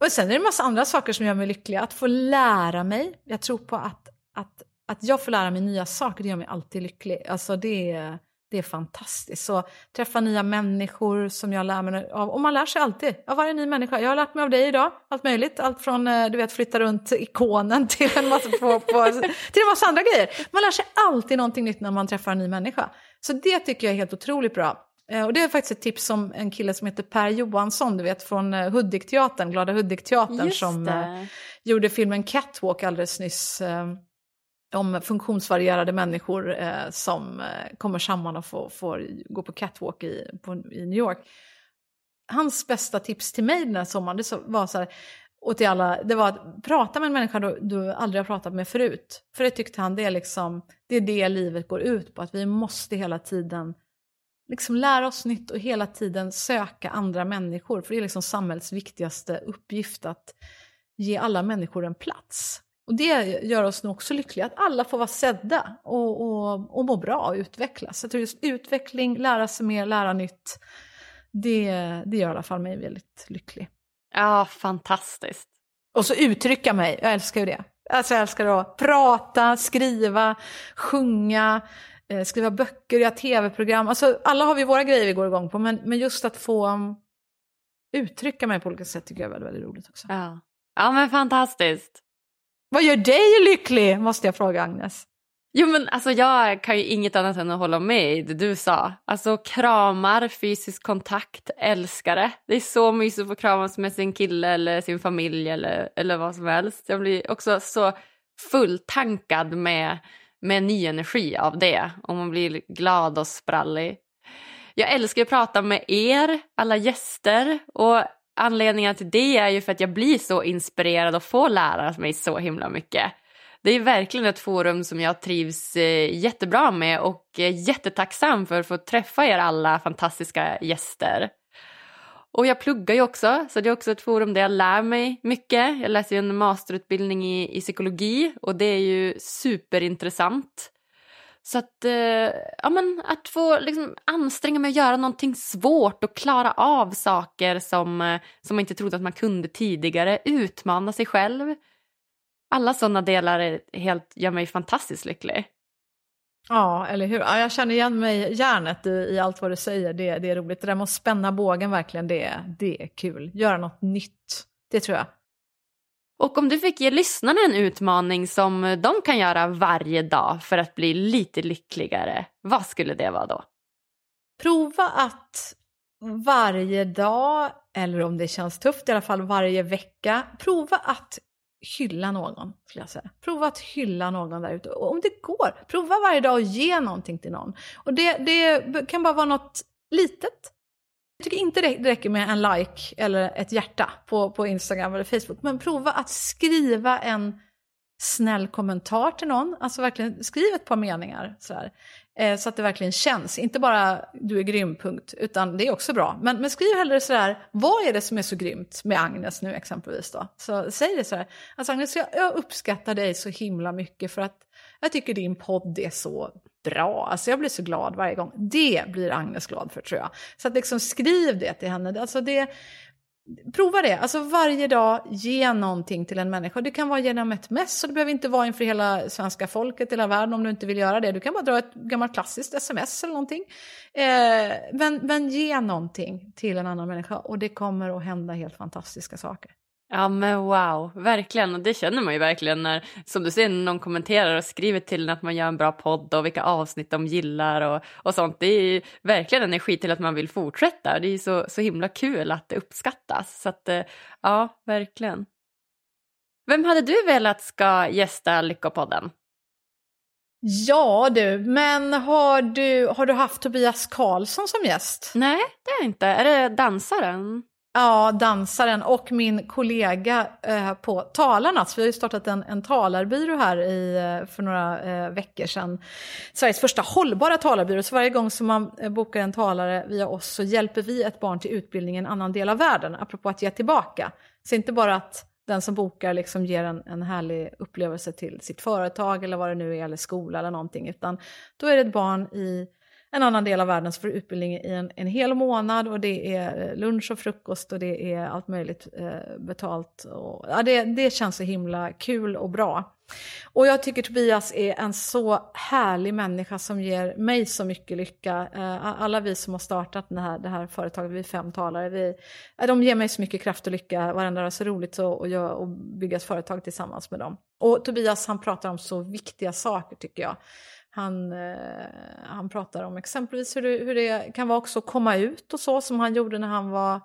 Och sen är det en massa andra saker som gör mig lycklig. Att få lära mig. Jag tror på att, att, att jag får lära mig nya saker, det gör mig alltid lycklig. Alltså det är, det är fantastiskt. Så träffa nya människor som jag lär mig av. Och man lär sig alltid av varje ny människa. Jag har lärt mig av dig idag, allt möjligt. Allt från eh, du vet, flytta runt ikonen till en massa, på, på, till en massa andra grejer. Man lär sig alltid någonting nytt när man träffar en ny människa. Så det tycker jag är helt otroligt bra. Eh, och det är faktiskt ett tips om en kille som heter Per Johansson, du vet från eh, Hudik-teatern, Glada Hudik-teatern som eh, gjorde filmen Catwalk alldeles nyss. Eh, om funktionsvarierade människor eh, som eh, kommer samman och får, får gå på catwalk i, på, i New York. Hans bästa tips till mig den här sommaren det var så här, och till alla, det var att prata med en människa du, du aldrig har pratat med förut. För det tyckte han, det är, liksom, det är det livet går ut på, att vi måste hela tiden liksom lära oss nytt och hela tiden söka andra människor. För det är liksom samhällets viktigaste uppgift att ge alla människor en plats. Och det gör oss nog också lyckliga, att alla får vara sedda och, och, och må bra och utvecklas. Jag tror just utveckling, lära sig mer, lära nytt. det, det gör i alla fall mig väldigt lycklig. Ja, fantastiskt. Och så uttrycka mig, jag älskar ju det. Alltså jag älskar att prata, skriva, sjunga, eh, skriva böcker, göra tv-program. Alltså alla har vi våra grejer vi går igång på, men, men just att få um, uttrycka mig på olika sätt tycker jag är väldigt, väldigt roligt också. Ja. ja, men fantastiskt. Vad gör dig lycklig, måste jag fråga Agnes. Jo men alltså jag kan ju inget annat än att hålla med i det du sa. Alltså kramar, fysisk kontakt, älskar det. Det är så mysigt att få kramas med sin kille eller sin familj eller, eller vad som helst. Jag blir också så fulltankad med, med ny energi av det och man blir glad och sprallig. Jag älskar att prata med er, alla gäster och anledningen till det är ju för att jag blir så inspirerad och får lära mig så himla mycket det är verkligen ett forum som jag trivs eh, jättebra med och är jättetacksam för att få träffa er alla fantastiska gäster. Och jag pluggar ju också, så det är också ett forum där jag lär mig mycket. Jag läser ju en masterutbildning i, i psykologi och det är ju superintressant. Så att, eh, ja, men att få liksom, anstränga mig att göra någonting svårt och klara av saker som, eh, som man inte trodde att man kunde tidigare, utmana sig själv alla sådana delar är helt, gör mig fantastiskt lycklig. Ja, eller hur. Ja, jag känner igen mig hjärnet i, i allt vad du säger. Det, det är roligt. Det där med att spänna bågen verkligen, det, det är kul. Göra något nytt, det tror jag. Och om du fick ge lyssnarna en utmaning som de kan göra varje dag för att bli lite lyckligare, vad skulle det vara då? Prova att varje dag, eller om det känns tufft i alla fall varje vecka, prova att hylla någon, skulle jag säga. Prova att hylla någon där ute. Om det går, prova varje dag att ge någonting till någon. Och det, det kan bara vara något litet. Jag tycker inte det räcker med en like eller ett hjärta på, på Instagram eller Facebook. Men prova att skriva en snäll kommentar till någon. Alltså verkligen skriv ett par meningar. Sådär. Eh, så att det verkligen känns. Inte bara du är grym, punkt. Utan det är också bra. Men, men skriv hellre sådär, vad är det som är så grymt med Agnes nu exempelvis då? Så säg det sådär, alltså Agnes jag, jag uppskattar dig så himla mycket för att jag tycker din podd är så bra. Alltså jag blir så glad varje gång. Det blir Agnes glad för tror jag. Så att liksom skriv det till henne. Alltså det, Prova det, alltså varje dag ge någonting till en människa. Det kan vara genom ett mess och det behöver inte vara inför hela svenska folket, hela världen om du inte vill göra det. Du kan bara dra ett gammalt klassiskt sms eller någonting. Eh, men, men ge någonting till en annan människa och det kommer att hända helt fantastiska saker. Ja men wow, verkligen. Och det känner man ju verkligen när, som du säger, någon kommenterar och skriver till en att man gör en bra podd och vilka avsnitt de gillar och, och sånt. Det är ju verkligen energi till att man vill fortsätta. Det är ju så, så himla kul att det uppskattas. Så att, eh, ja, verkligen. Vem hade du velat ska gästa Lyckopodden? Ja du, men har du, har du haft Tobias Karlsson som gäst? Nej, det är inte. Är det dansaren? Ja, dansaren och min kollega eh, på Talarnas. Vi har ju startat en, en talarbyrå här i, eh, för några eh, veckor sedan. Sveriges första hållbara talarbyrå. Så varje gång som man eh, bokar en talare via oss så hjälper vi ett barn till utbildning i en annan del av världen. Apropå att ge tillbaka. Så inte bara att den som bokar liksom ger en, en härlig upplevelse till sitt företag eller vad det nu är, eller skola eller någonting. Utan då är det ett barn i en annan del av världen så får du utbildning i en, en hel månad och det är eh, lunch och frukost och det är allt möjligt eh, betalt. Och, ja, det, det känns så himla kul och bra. Och jag tycker Tobias är en så härlig människa som ger mig så mycket lycka. Eh, alla vi som har startat det här, det här företaget, vi är fem talare, vi, eh, de ger mig så mycket kraft och lycka varenda dag. Så roligt att, att bygga ett företag tillsammans med dem. Och Tobias han pratar om så viktiga saker tycker jag. Han, eh, han pratar om exempelvis hur det, hur det kan vara också att komma ut och så som han gjorde när han var,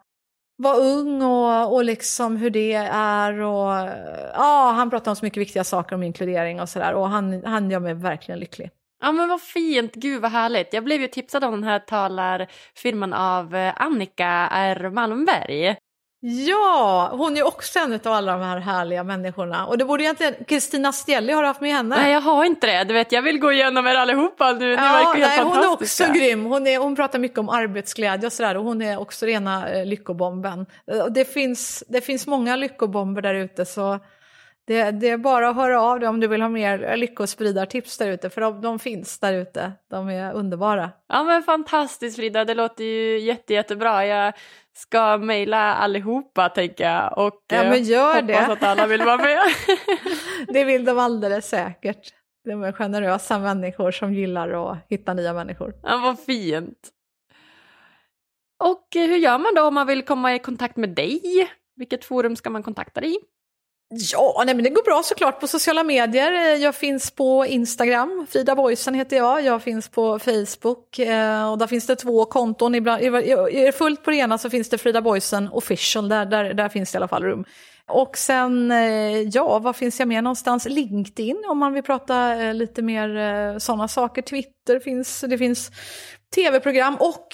var ung och, och liksom hur det är. Och, eh, ja, han pratar om så mycket viktiga saker om inkludering och sådär och han, han gör mig verkligen lycklig. Ja men vad fint, gud vad härligt. Jag blev ju tipsad om den här talarfirman av eh, Annika R Malmberg. Ja, hon är också en av alla de här härliga människorna. Och det borde egentligen, Kristina Stielli, har haft med henne? Nej, jag har inte det. Du vet, jag vill gå igenom er allihopa nu. Ja, verkar helt nej, Hon är också grym. Hon, är, hon pratar mycket om arbetsglädje och sådär. Och hon är också rena eh, lyckobomben. Det finns, det finns många lyckobomber där ute, så Det, det, är bara att höra av dig om du vill ha mer lyckospridartips där ute, för de, de finns där ute. De är underbara. Ja men fantastiskt Frida, det låter ju jätte, jättebra. Jag ska mejla allihopa tänker jag och ja, men gör hoppas det. att alla vill vara med. det vill de alldeles säkert. De är generösa människor som gillar att hitta nya människor. Ja, vad fint. Och hur gör man då om man vill komma i kontakt med dig? Vilket forum ska man kontakta dig i? Ja, nej, men det går bra såklart på sociala medier. Eh, jag finns på Instagram, Frida Boysen heter jag. Jag finns på Facebook eh, och där finns det två konton. Ibland, är det fullt på det ena så finns det Frida Boysen official, där, där, där finns det i alla fall rum. Och sen, eh, ja, var finns jag mer någonstans? LinkedIn om man vill prata eh, lite mer eh, sådana saker. Twitter finns, det finns tv-program och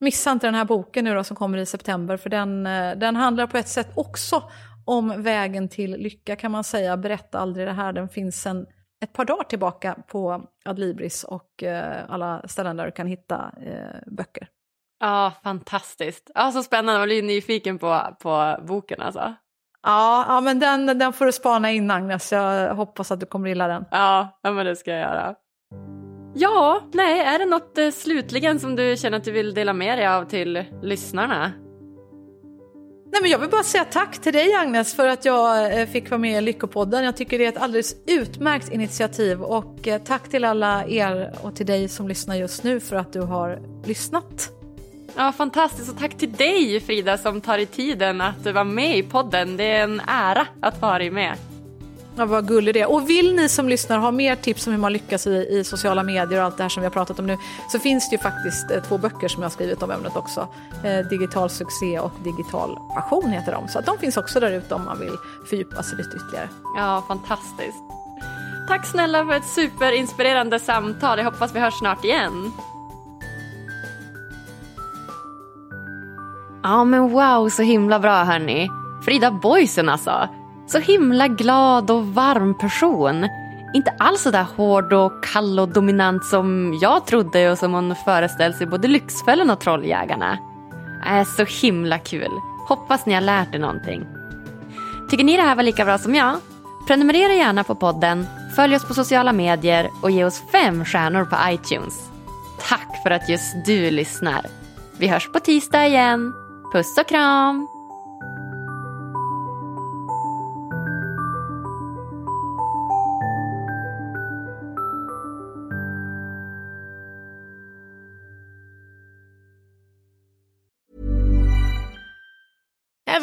missa inte den här boken nu då som kommer i september för den, eh, den handlar på ett sätt också om vägen till lycka kan man säga. Berätta aldrig det här. Den finns en, ett par dagar tillbaka på Adlibris och eh, alla ställen där du kan hitta eh, böcker. Ja, fantastiskt. Ja, så spännande. Man blir nyfiken på, på boken alltså. Ja, ja men den, den får du spana in Agnes. Jag hoppas att du kommer gilla den. Ja, ja men det ska jag göra. Ja, nej, är det något eh, slutligen som du känner att du vill dela med dig av till lyssnarna? Nej, men jag vill bara säga tack till dig Agnes för att jag eh, fick vara med i Lyckopodden. Jag tycker det är ett alldeles utmärkt initiativ och eh, tack till alla er och till dig som lyssnar just nu för att du har lyssnat. Ja, fantastiskt och tack till dig Frida som tar i tiden att vara med i podden. Det är en ära att vara med. Ja, vad gullig det är. Och vill ni som lyssnar ha mer tips om hur man lyckas i, i, sociala medier och allt det här som vi har pratat om nu så finns det ju faktiskt eh, två böcker som jag har skrivit om ämnet också. Eh, digital succé och digital passion heter de. Så att de finns också där ute om man vill fördjupa sig lite ytterligare. Ja, fantastiskt. Tack snälla för ett superinspirerande samtal. Jag hoppas vi hörs snart igen. Ja men wow, så himla bra hörni. Frida Boysen alltså. Så himla glad och varm person. Inte alls så där hård och kall och dominant som jag trodde och som hon föreställs sig både Lyxfällan och Trolljägarna. Äh, så himla kul. Hoppas ni har lärt er någonting. Tycker ni det här var lika bra som jag? Prenumerera gärna på podden, följ oss på sociala medier och ge oss fem stjärnor på iTunes. Tack för att just du lyssnar. Vi hörs på tisdag igen. Puss och kram!